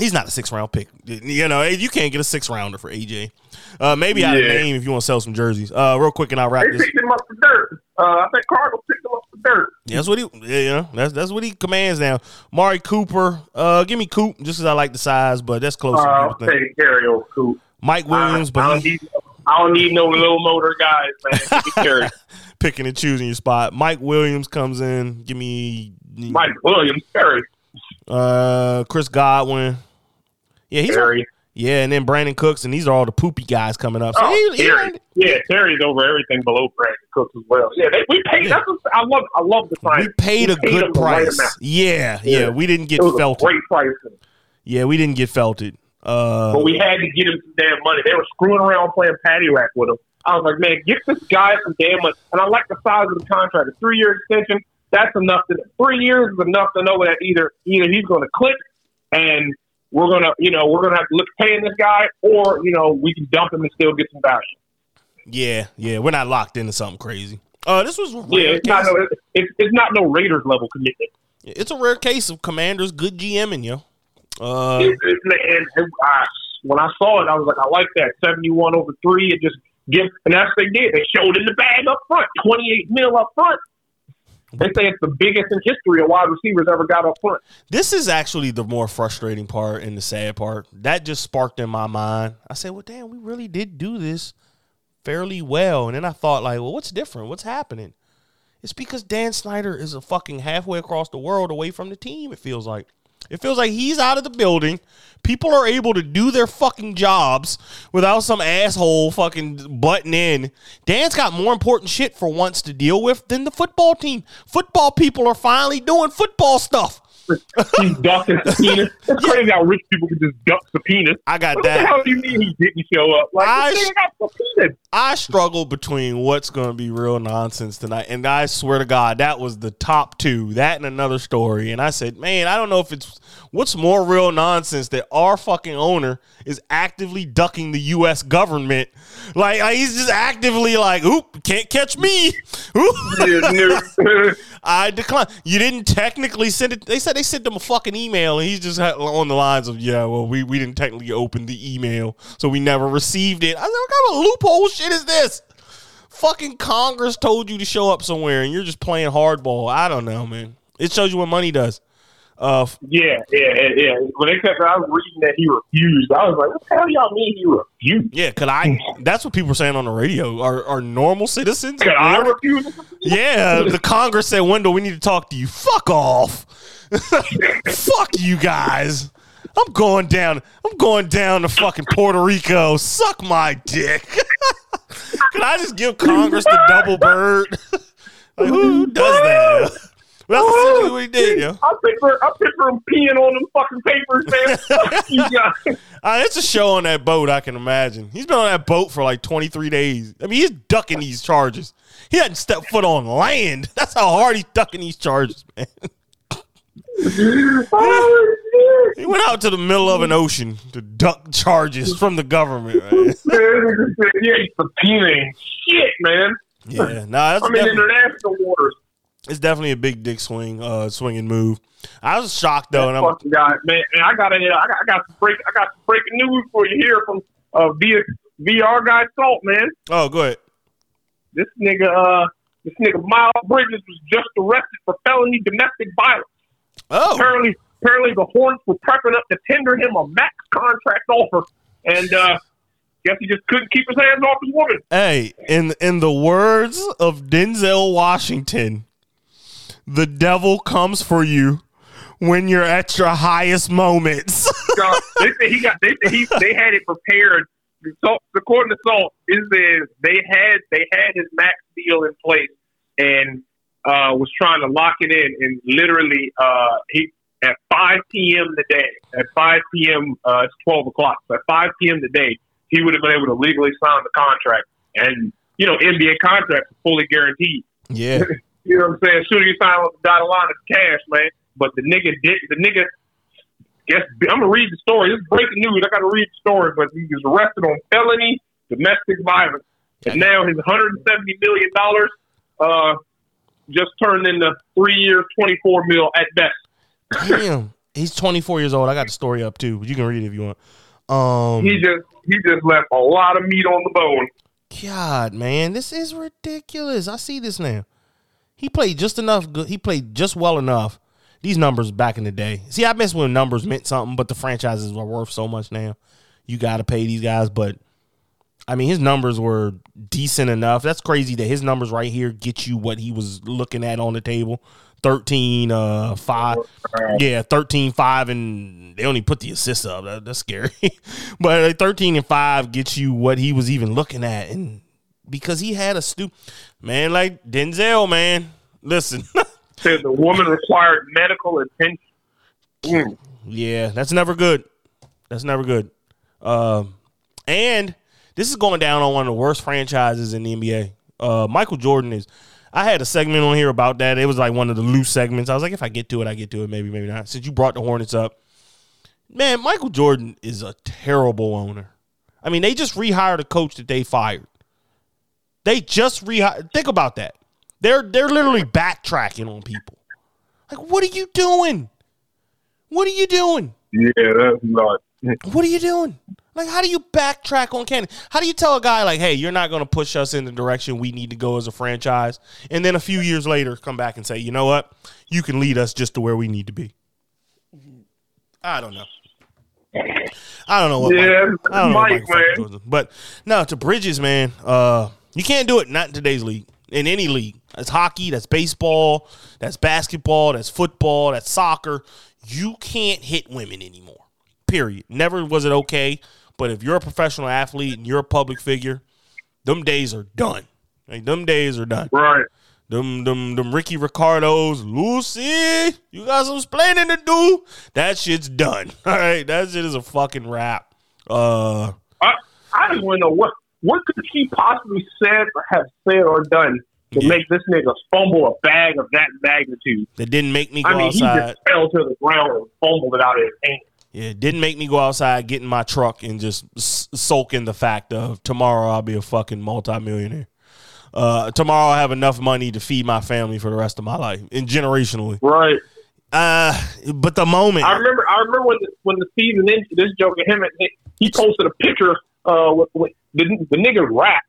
He's not a six round pick. You know, you can't get a six rounder for AJ. Uh, maybe out of Yeah. name if you want to sell some jerseys. Uh, real quick, and I'll wrap they this. picked him up for dirt. Uh, I think Cardinals picked him up for dirt. Yeah, that's what he. Yeah, you know, that's that's what he commands now. Mari Cooper. Uh, give me Coop just because I like the size, but that's close. Uh, I'll take Coop. Mike Williams, I, I but don't he, need. I don't need no low motor guys, man. Give me Terry. picking and choosing your spot. Mike Williams comes in. Give me Mike Williams, Terry, uh Chris Godwin. Yeah, he's Terry. yeah, and then Brandin Cooks, and these are all the poopy guys coming up. So Oh, he, he Terry. earned. Yeah, Terry's over everything below Brandin Cooks as well. Yeah, they, we paid. That's what, I love. I love the sign. we paid a them good right price. amount. Yeah, yeah, Yeah. we didn't get It was a felted. great price, Yeah, we didn't get felted. Uh, but we had to get him some damn money. They were screwing around playing patty rack with him. I was like, man, get this guy some damn money. And I like the size of the contract. A three year extension. That's enough. To, three years is enough to know that either either he's going to click and we're gonna, you know, we're gonna have to look paying this guy, or you know, we can dump him and still get some value. yeah, yeah, we're not locked into something crazy. Uh, this was Yeah, it's not no, it's, it's not no Raiders level commitment. It's a rare case of Commanders good GMing, yo. Uh, It- it- and, and I, when I saw it, I was like, I like that. 71 over three. It just give, and that's what they did. They showed in the bag up front, 28 mil up front. They say it's the biggest in history a wide receivers ever got up front. this is actually the more frustrating part and the sad part. That just sparked in my mind. I said, "Well, damn, we really did do this fairly well." And then I thought, like, "Well, what's different? What's happening?" It's because Dan Snyder is a fucking halfway across the world away from the team. It feels like. It feels like he's out of the building. People are able to do their fucking jobs without some asshole fucking butting in. Dan's got more important shit for once to deal with than the football team. Football people are finally doing football stuff. He's ducking subpoenas. It's crazy how rich people can just duck subpoenas. I got What the that. hell do you mean he didn't show up? Like, I sh-. I struggle between what's going to be real nonsense tonight, and I swear to God, that was the top two. That and another story, and I said, man, I don't know if it's what's more real nonsense that our fucking owner is actively ducking the U.S. government, like, like, he's just actively like, oop, can't catch me. Oop. I decline. You didn't technically send it. They said they sent him a fucking email, and he's just on the lines of, yeah, well, we, we didn't technically open the email, so we never received it. I said, what kind of loophole shit is this? Fucking Congress told you to show up somewhere, and you're just playing hardball. I don't know, man. It shows you what money does. Uh, Yeah, yeah, yeah, yeah. When they kept, I was reading that he refused. I was like, "What the hell y'all mean he refused? yeah, could I? That's what people were saying on the radio. Are are normal citizens? Could I refuse?" Yeah, the Congress said, Wendell, we need to talk to you. Fuck off. Fuck you guys. I'm going down. I'm going down to fucking Puerto Rico. Suck my dick. Can I just give Congress the double bird? like, who does that? Well, that's essentially what he did, yo. I picture, I picture him peeing on them fucking papers, man. Fuck you guys. Uh, it's a show on that boat, I can imagine. He's been on that boat for like 23 days. I mean, he's ducking these charges. He hadn't stepped foot on land. That's how hard he's ducking these charges, man. Oh. He went out to the middle of an ocean to duck charges from the government. Man, yeah, he's subpoenaing shit, man. Yeah, nah, that's I'm in definitely, international waters. It's definitely a big dick swing, uh, swinging move. I was shocked though, and I'm guy, man. And I got a, I got, I got some break, I got some breaking news for you here from uh, via VR guy Salt, man. oh, go ahead. This nigga, uh, this nigga Miles Bridges was just arrested for felony domestic violence. Oh, Apparently, apparently the Hornets were prepping up to tender him a max contract offer, and uh, guess he just couldn't keep his hands off his woman. hey, in in the words of Denzel Washington, the devil comes for you when you're at your highest moments. So, they said he got, they said he, they had it prepared. So, according to Salt, is that they had they had his max deal in place and uh, was trying to lock it in, and literally uh, he at 5 p.m. today, at 5 p.m. Uh, it's 12 o'clock. So at 5 p.m. today, he would have been able to legally sign the contract, and you know NBA contracts are fully guaranteed. yeah, You know what I'm saying? Sure, you sign with the dotted line of cash, man. But the nigga did. The nigga. Guess I'm gonna read the story. This is breaking news. I gotta read the story. But he was arrested on felony domestic violence, and now his 170 million dollars uh just turned into three years, 24 mil at best. damn. He's 24 years old. I got the story up too, but you can read it if you want. Um, He just he just left a lot of meat on the bone. God, man, this is ridiculous. I see this now. He played just enough. Good. He played just well enough. These numbers back in the day. See, I miss when numbers meant something, but the franchises are worth so much now. You got to pay these guys, but I mean, his numbers were decent enough. That's crazy that his numbers right here get you what he was looking at on the table. 13 uh 5 yeah 13 5 and they only put the assists up that, that's scary but uh, 13 and 5 gets you what he was even looking at and because he had a stu man like denzel man listen Said the woman required medical attention. Mm. yeah that's never good that's never good um and this is going down on one of the worst franchises in the nba uh michael jordan is I had a segment on here about that. It was like one of the loose segments. I was like, if I get to it, I get to it. Maybe, maybe not. Since you brought the Hornets up, man, Michael Jordan is a terrible owner. I mean, they just rehired a coach that they fired. They just rehired. Think about that. They're they're literally backtracking on people. Like, what are you doing? What are you doing? Yeah, that's not. What are you doing? Like, how do you backtrack on Cannon? How do you tell a guy like, "Hey, you're not going to push us in the direction we need to go as a franchise," and then a few years later come back and say, "You know what? You can lead us just to where we need to be." I don't know. I don't know what. Yeah, Mike, I don't know what Mike, Mike man. but no, to Bridges, man. Uh, you can't do it. Not in today's league. In any league, that's hockey, that's baseball, that's basketball, that's football, that's soccer. You can't hit women anymore. Period. Never was it okay. But if you're a professional athlete and you're a public figure, them days are done. Like them days are done. Right. Them, them, them Ricky Ricardos, Lucy, you got some explaining to do. That shit's done. All right, that shit is a fucking wrap. Uh, I, I just want to know what what could he possibly said or have said or done to Yeah. make this nigga fumble a bag of that magnitude. that didn't make me go I mean, he outside. just fell to the ground and fumbled it out of his hand. Yeah, it didn't make me go outside, get in my truck, and just s- soak in the fact of tomorrow I'll be a fucking multimillionaire. Uh, tomorrow I have enough money to feed my family for the rest of my life, and generationally. Right. Uh, but the moment, I remember. I remember when the, when the season ended. This joker, him, and he posted a picture. Uh, with, with the, the nigga raps,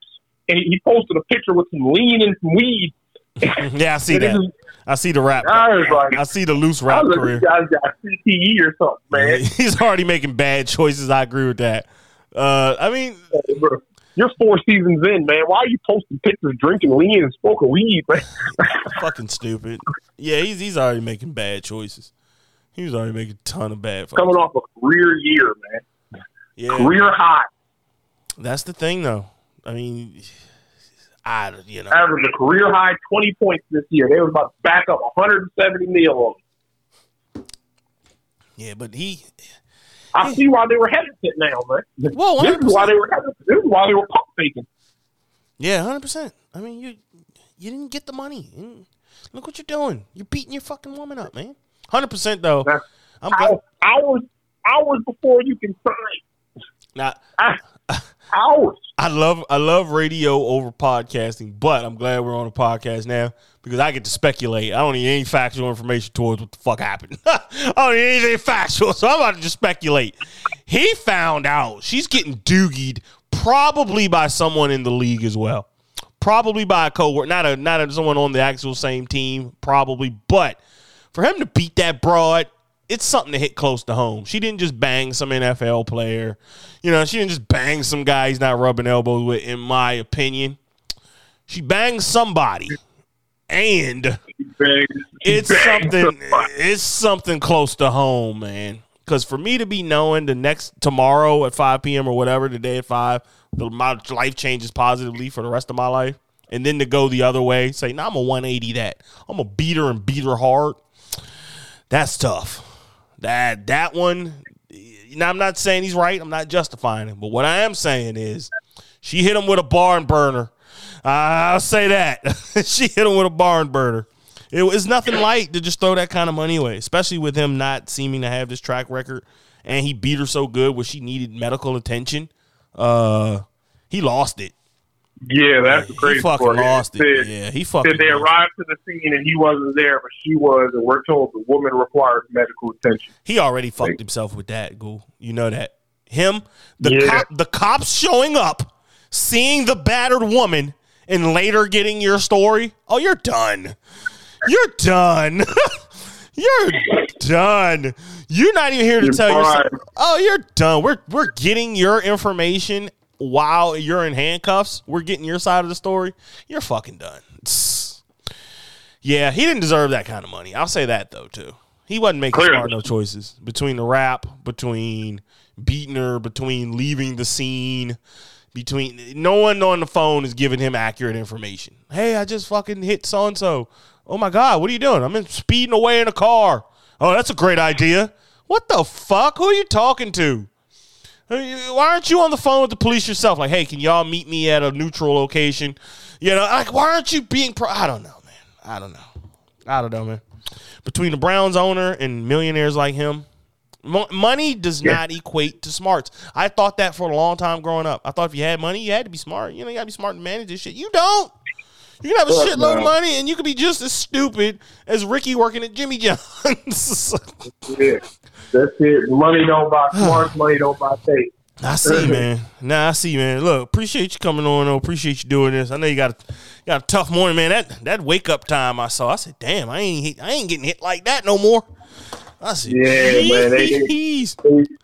and he, he posted a picture with some lean and some weed. yeah, I see that. I see the rap. I like, I see the loose rap like, career. this guy's got CTE or something, man. He's already making bad choices. I agree with that. Uh, I mean, Bro, You're four seasons in, man. Why are you posting pictures drinking lean and smoking weed, man? fucking stupid. Yeah, he's he's already making bad choices. He was already making a ton of bad. Coming off a career year, man. yeah, Career high. That's the thing, though. I mean, I you know, Averaged a career high 20 points this year. They was about to back up 170 mil on him. yeah, but he I see why they were hesitant now, man. Whoa, this is why they were hesitant. This is why they were pump faking. Yeah, hundred percent. I mean, you you didn't get the money. Look what you're doing. You're beating your fucking woman up, man. Hundred percent though. I'm glad. Hours, hours before you can sign. Now, Hours. I love I love radio over podcasting, but I'm glad we're on a podcast now because I get to speculate. I don't need any factual information towards what the fuck happened. I don't need anything factual, so I'm about to just speculate. He found out she's getting doogied probably by someone in the league as well. Probably by a coworker, not a not a, someone on the actual same team, probably, but for him to beat that broad, it's something to hit close to home. She didn't just bang some NFL player. You know, she didn't just bang some guy he's not rubbing elbows with, in my opinion. She banged somebody. And it's something it's something close to home, man. Because for me to be knowing the next tomorrow at 5 p.m. or whatever, the day at 5, the, my life changes positively for the rest of my life. And then to go the other way, say, nah, I'm a 180 that. I'm a beat her and beat her hard. That's tough. That that one. Now I'm not saying he's right. I'm not justifying him. But what I am saying is, she hit him with a barn burner. I'll say that she hit him with a barn burner. It was nothing light to just throw that kind of money away, especially with him not seeming to have this track record, and he beat her so good where she needed medical attention. Uh, he lost it. Yeah, that's the he crazy fucking part. lost Said- it. Yeah, he fucking. Said they lost it. arrived to the scene and he wasn't there, but she was, and we're told the woman requires medical attention. He already fucked himself with that, Ghoul. You know that. Him, the Yeah. cop, the cops showing up, seeing the battered woman, and later getting your story. Oh, you're done. You're done. you're done. You're not even here to You're tell your. fried. Oh, you're done. We're we're getting your information while you're in handcuffs. We're getting your side of the story. You're fucking done. Yeah, he didn't deserve that kind of money. I'll say that though too. He wasn't making Clearly. smart no choices between the rap, between beating her, between leaving the scene, between no one on the phone is giving him accurate information. Hey, I just fucking hit so and so. Oh my god, what are you doing? I'm in speeding away in a car. Oh, that's a great idea. What the fuck? Who are you talking to? Why aren't you on the phone with the police yourself? Like, hey, can y'all meet me at a neutral location? You know, like, why aren't you being pro? I don't know, man. I don't know. I don't know, man. Between the Browns owner and millionaires like him, mo- money does not equate to smarts. I thought that for a long time growing up. I thought if you had money, you had to be smart. You know, you got to be smart to manage this shit. You don't. You can have a shitload of money, and you can be just as stupid as Ricky working at Jimmy John's. Yeah, that's it. Money don't buy smart. money don't buy taste. I see, man. Nah, I see, man. Look, appreciate you coming on. Though. Appreciate you doing this. I know you got a, got a tough morning, man. That that wake up time I saw, I said, damn, I ain't hit, I ain't getting hit like that no more. I Yeah, man, they- they-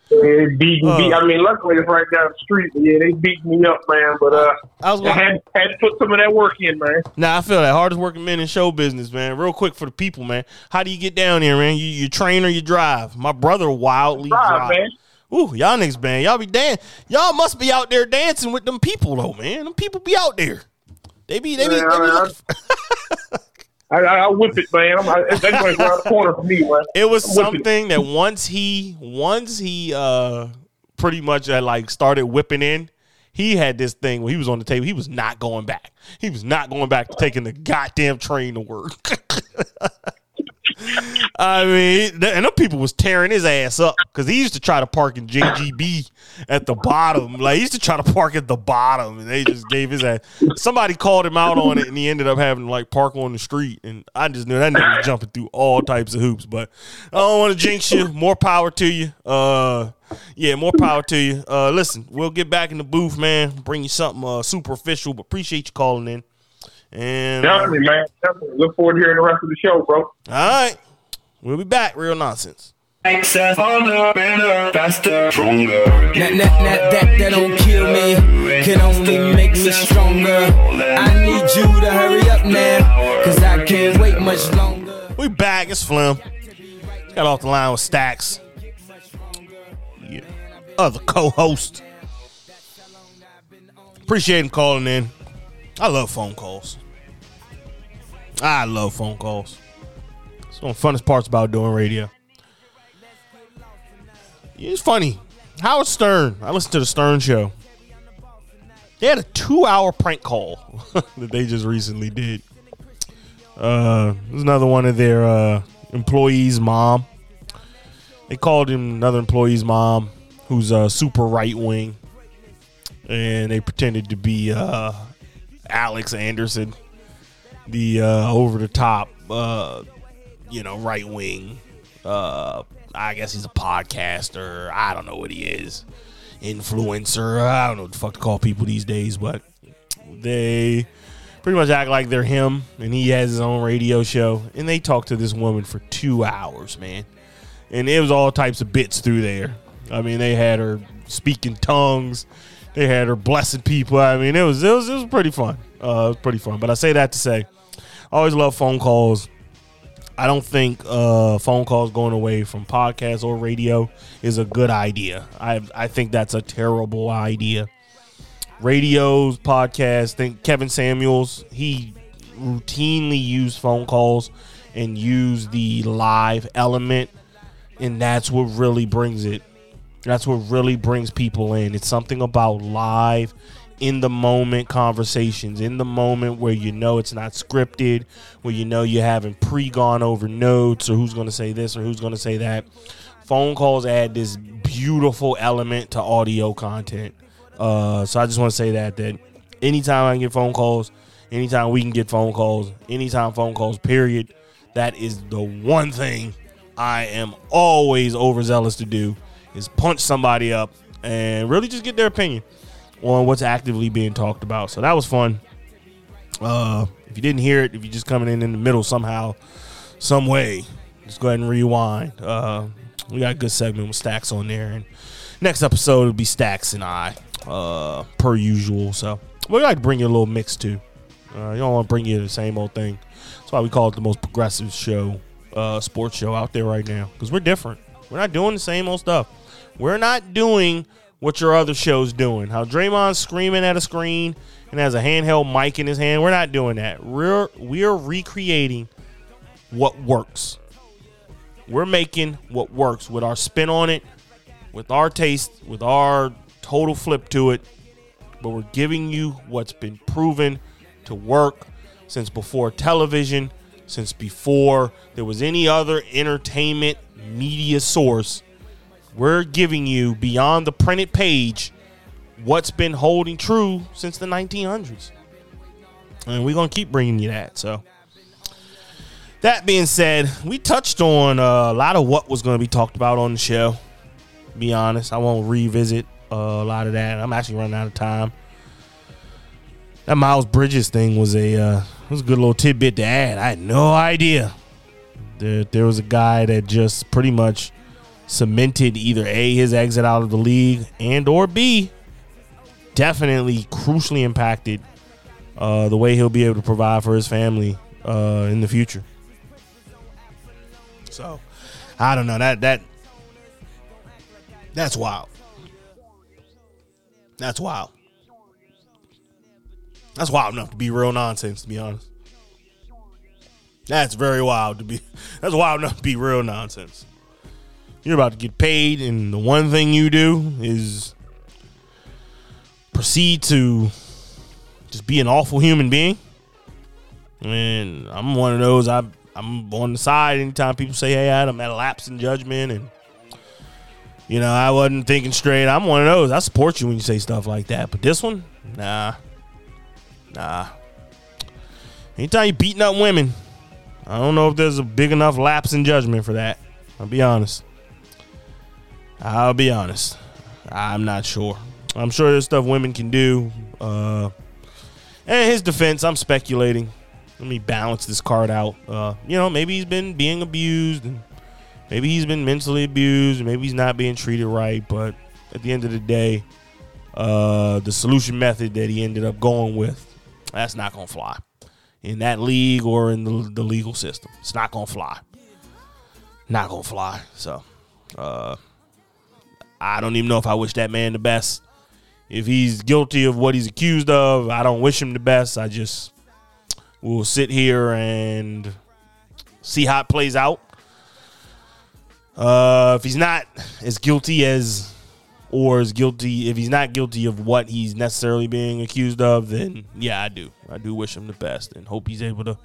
They, they beat, Uh. beat. I mean, luckily it's right down the street. But yeah, they beat me up, man. But uh, I was I had had to put some of that work in, man. Nah, I feel that hardest working men in show business, man. Real quick for the people, man. How do you get down here, man? You you train or you drive? My brother wildly Drive, man. Ooh, y'all niggas, man. Y'all be dan- Y'all must be out there dancing with them people, though, man. Them people be out there. They be, they be, Yeah, they be I- I, I, whip it, man. I'm, I, that's around the corner for me, man. it was something that once he, once he, uh, pretty much uh, like started whipping in. He had this thing when he was on the table. He was not going back. He was not going back to taking the goddamn train to work. I mean, and them people was tearing his ass up because he used to try to park in JGB at the bottom. Like he used to try to park at the bottom, and they just gave his ass. Somebody called him out on it, and he ended up having to like park on the street. And I just knew that nigga was jumping through all types of hoops. But I don't want to jinx you. More power to you. Uh, yeah, more power to you. Uh, listen, we'll get back in the booth, man. Bring you something uh, super official, but appreciate you calling in. And uh, Definitely, man. Definitely. Look forward to hearing the rest of the show, bro. all right, we'll be back. Real nonsense. Makes us harder, better, faster, stronger. That, that, that, that, that don't kill me, can only make me stronger. I need you to hurry up now, cause I can't wait much longer. We back. It's Flim. Got off the line with Stacks. Yeah. Other co-host. Appreciate him calling in. I love phone calls. I love phone calls. It's one of the funnest parts about doing radio. It's funny. Howard Stern. I listened to the Stern show. They had a two-hour prank call that they just recently did. Uh, there's another one of their uh, employees' mom. They called him another employee's mom, who's uh, super right wing, and they pretended to be uh, Alex Anderson, the uh, over the top, uh, you know, right wing. Uh, I guess he's a podcaster. I don't know what he is, influencer. I don't know what the fuck to call people these days, but they pretty much act like they're him and he has his own radio show and they talk to this woman for two hours man and it was all types of bits through there i mean they had her speaking tongues they had her blessing people i mean it was it was, it was pretty fun uh, it was pretty fun but i say that to say i always love phone calls i don't think uh, phone calls going away from podcast or radio is a good idea i, I think that's a terrible idea radios, podcasts. Think Kevin Samuels. He routinely used phone calls and used the live element, and that's what really brings it. That's what really brings people in. It's something about live, in the moment conversations, in the moment where you know it's not scripted, where you know you haven't pre gone over notes or who's going to say this or who's going to say that. Phone calls add this beautiful element to audio content. Uh, so I just want to say that that anytime I can get phone calls, anytime we can get phone calls, anytime phone calls, period, that is the one thing I am always overzealous to do is punch somebody up and really just get their opinion on what's actively being talked about. So that was fun. Uh, if you didn't hear it, if you're just coming in in the middle somehow, some way, just go ahead and rewind. Uh, we got a good segment with Stacks on there, and next episode will be Stacks and I, uh, per usual. So we like to bring you a little mix too. Uh, you don't want to bring you the same old thing. That's why we call it the most progressive show, uh, sports show out there right now because we're different. We're not doing the same old stuff. We're not doing what your other show's doing. How Draymond's screaming at a screen and has a handheld mic in his hand. We're not doing that. We're we're recreating what works. We're making what works with our spin on it, with our taste, with our total flip to it. But we're giving you what's been proven to work since before television, since before there was any other entertainment media source. We're giving you beyond the printed page what's been holding true since the 1900s. and we're gonna keep bringing you that. So, that being said, we touched on a lot of what was gonna be talked about on the show. Be honest, I won't revisit a lot of that. I'm actually running out of time. That Miles Bridges thing was a uh, was a good little tidbit to add. I had no idea that there was a guy that just pretty much cemented either a his exit out of the league and or b definitely crucially impacted uh, the way he'll be able to provide for his family uh, in the future. So I don't know that that that's wild. That's wild. That's wild enough to be real nonsense, to be honest. That's very wild to be. That's wild enough to be real nonsense. You're about to get paid, and the one thing you do is proceed to just be an awful human being. And I'm one of those. I I'm on the side anytime people say, "Hey, Adam, at a lapse in judgment," and you know I wasn't thinking straight. I'm one of those. I support you when you say stuff like that. But this one, nah, nah. Anytime you beating up women, I don't know if there's a big enough lapse in judgment for that. I'll be honest. I'll be honest. I'm not sure. I'm sure there's stuff women can do. Uh, and his defense, I'm speculating. Let me balance this card out. Uh, you know, maybe he's been being abused, and maybe he's been mentally abused, maybe he's not being treated right. But at the end of the day, uh, the solution method that he ended up going with, that's not gonna fly in that league or in the, the legal system. It's not gonna fly. Not gonna fly. So, uh, I don't even know if I wish that man the best. If he's guilty of what he's accused of, I don't wish him the best. I just will sit here and see how it plays out. Uh, if he's not as guilty as, or is guilty, if he's not guilty of what he's necessarily being accused of, then yeah, I do. I do wish him the best and hope he's able to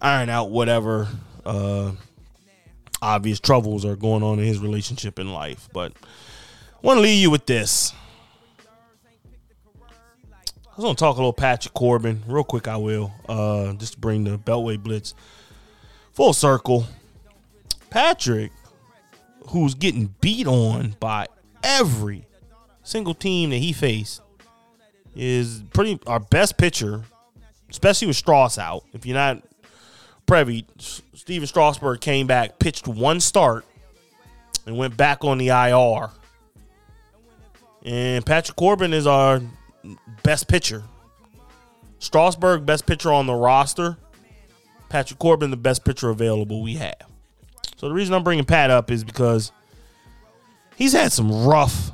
iron out whatever uh, obvious troubles are going on in his relationship in life. But I want to leave you with this. I was gonna talk a little Patrick Corbin real quick. I will uh, just to bring the Beltway Blitz full circle. Patrick, who's getting beat on by every single team that he faced, is pretty our best pitcher, especially with Strauss out. If you're not privy, Stephen Strasburg came back, pitched one start, and went back on the IR. And Patrick Corbin is our best pitcher. Strasburg, best pitcher on the roster. Patrick Corbin, the best pitcher available we have. So the reason I'm bringing Pat up is because he's had some rough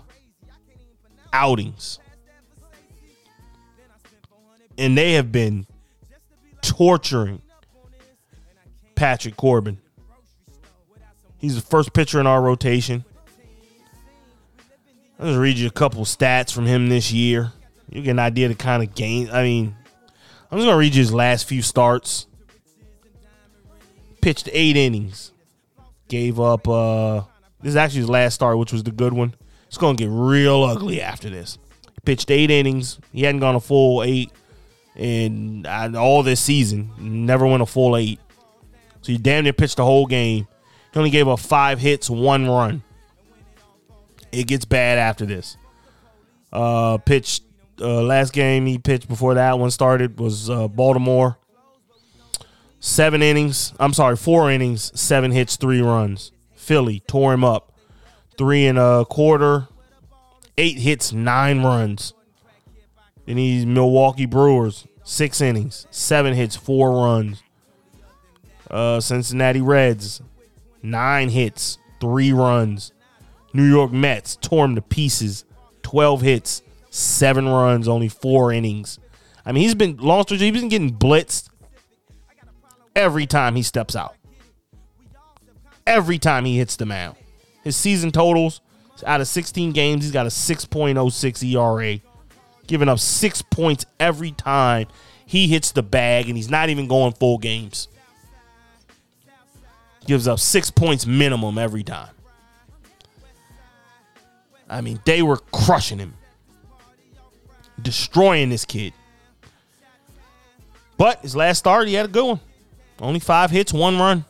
outings. And they have been torturing Patrick Corbin. He's the first pitcher in our rotation. I'll just read you a couple stats from him this year. You get an idea of the kind of game. I mean, I'm just gonna read you his last few starts. Pitched eight innings. Gave up uh this is actually his last start, which was the good one. It's gonna get real ugly after this. He pitched eight innings. He hadn't gone a full eight in uh, all this season. Never went a full eight. So he damn near pitched the whole game. He only gave up five hits, one run. It gets bad after this. Uh, pitched uh, last game he pitched before that one started was uh, Baltimore. Seven innings. I'm sorry, four innings, seven hits, three runs. Philly tore him up. Three and a quarter, eight hits, nine runs. Then he's Milwaukee Brewers, six innings, seven hits, four runs. Uh, Cincinnati Reds, nine hits, three runs. New York Mets tore him to pieces, 12 hits, seven runs, only four innings. I mean, he's been long stretch. He's been getting blitzed every time he steps out. Every time he hits the mound. His season totals out of 16 games, he's got a 6.06 ERA, giving up six points every time he hits the bag, and he's not even going full games. Gives up six points minimum every time. I mean, they were crushing him, destroying this kid. But his last start, he had a good one. Only five hits, one run,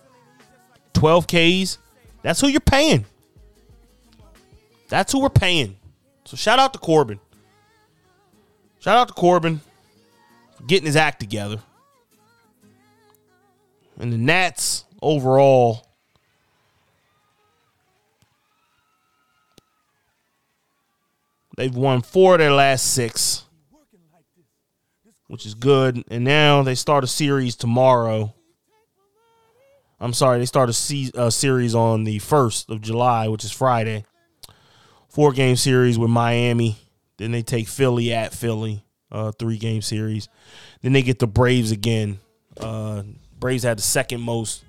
12 Ks. That's who you're paying. That's who we're paying. So shout out to Corbin. Shout out to Corbin getting his act together. And the Nats overall. They've won four of their last six, which is good. And now they start a series tomorrow. I'm sorry, they start a, se- a series on the 1st of July, which is Friday. Four game series with Miami. Then they take Philly at Philly, uh, three game series. Then they get the Braves again. Uh, Braves had the second most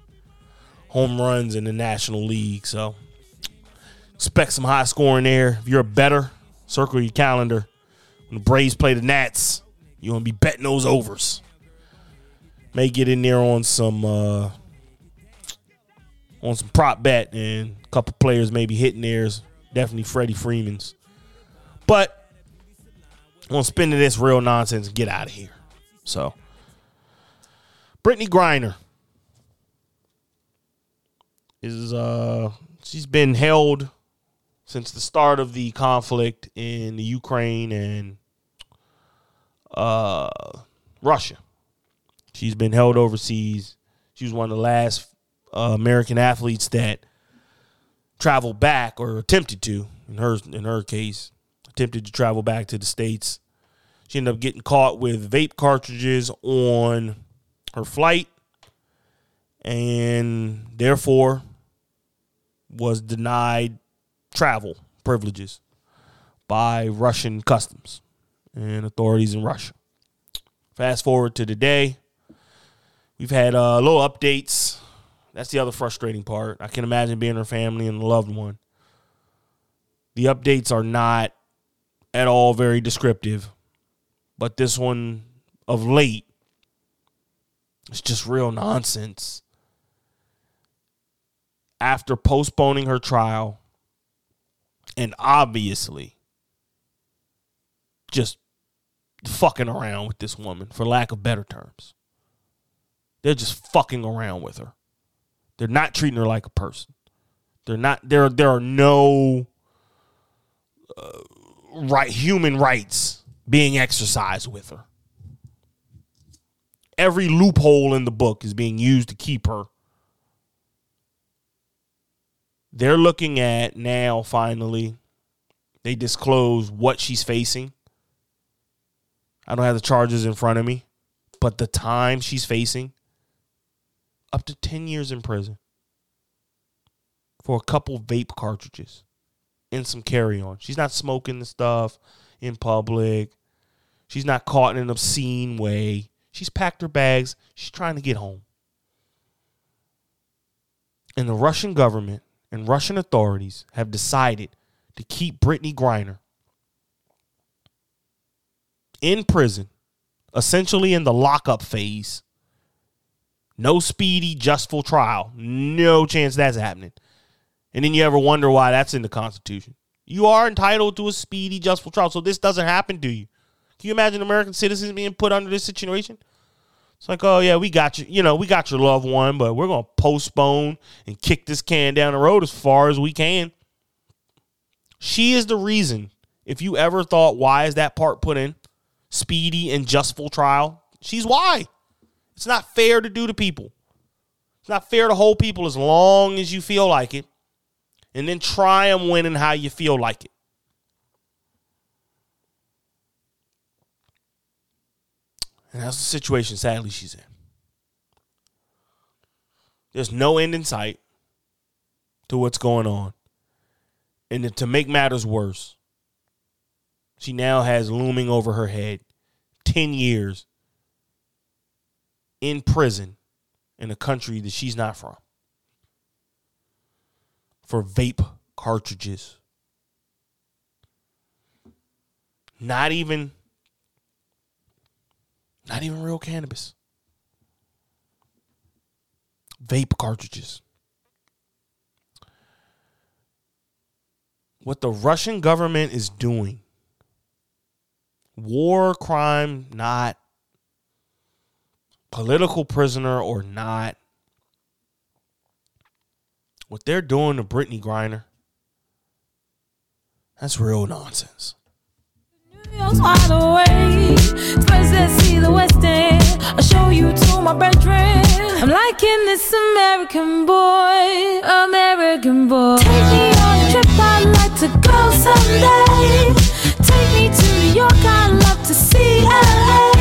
home runs in the National League. So expect some high scoring there. If you're a better, circle your calendar. When the Braves play the Nats, you want to be betting those overs. May get in there on some uh, on some prop bet and a couple players maybe hitting theirs. Definitely Freddie Freeman's. But I'm gonna spin to this real nonsense and get out of here. So Brittney Griner is uh she's been held since the start of the conflict in the Ukraine and uh Russia. She's been held overseas. She was one of the last uh, American athletes that traveled back or attempted to in her in her case attempted to travel back to the states. She ended up getting caught with vape cartridges on her flight and therefore was denied travel privileges by Russian customs and authorities in Russia. Fast forward to today, we've had uh, a little updates. That's the other frustrating part. I can imagine being her family and loved one. The updates are not at all very descriptive, but this one of late it's just real nonsense. After postponing her trial and obviously just fucking around with this woman, for lack of better terms. They're just fucking around with her. They're not treating her like a person. They're not. There. There are no uh, right human rights being exercised with her. Every loophole in the book is being used to keep her. They're looking at now. Finally, they disclose what she's facing. I don't have the charges in front of me, but the time she's facing up to 10 years in prison for a couple vape cartridges and some carry on. She's not smoking the stuff in public. She's not caught in an obscene way. She's packed her bags. She's trying to get home. And the Russian government and Russian authorities have decided to keep Brittney Griner in prison, essentially in the lockup phase. No speedy, just full trial. No chance that's happening. And then you ever wonder why that's in the Constitution. You are entitled to a speedy, just full trial. So this doesn't happen to you. Can you imagine American citizens being put under this situation? It's like, oh yeah, we got you. You know, we got your loved one, but we're gonna postpone and kick this can down the road as far as we can. She is the reason. If you ever thought, why is that part put in? Speedy and just full trial. She's why. It's not fair to do to people. It's not fair to hold people as long as you feel like it, and then try them winning how you feel like it. And that's the situation, sadly, she's in. There's no end in sight to what's going on. And to make matters worse, she now has looming over her head 10 years in prison in a country that she's not from for vape cartridges. Not even not even real cannabis. Vape cartridges. What the Russian government is doing, war crime, not political prisoner or not, what they're doing to Brittney Griner, that's real nonsense. I'm liking this American boy, American boy. Take me on a trip, I'd like to go someday. Take me to New York, I'd love to see LA.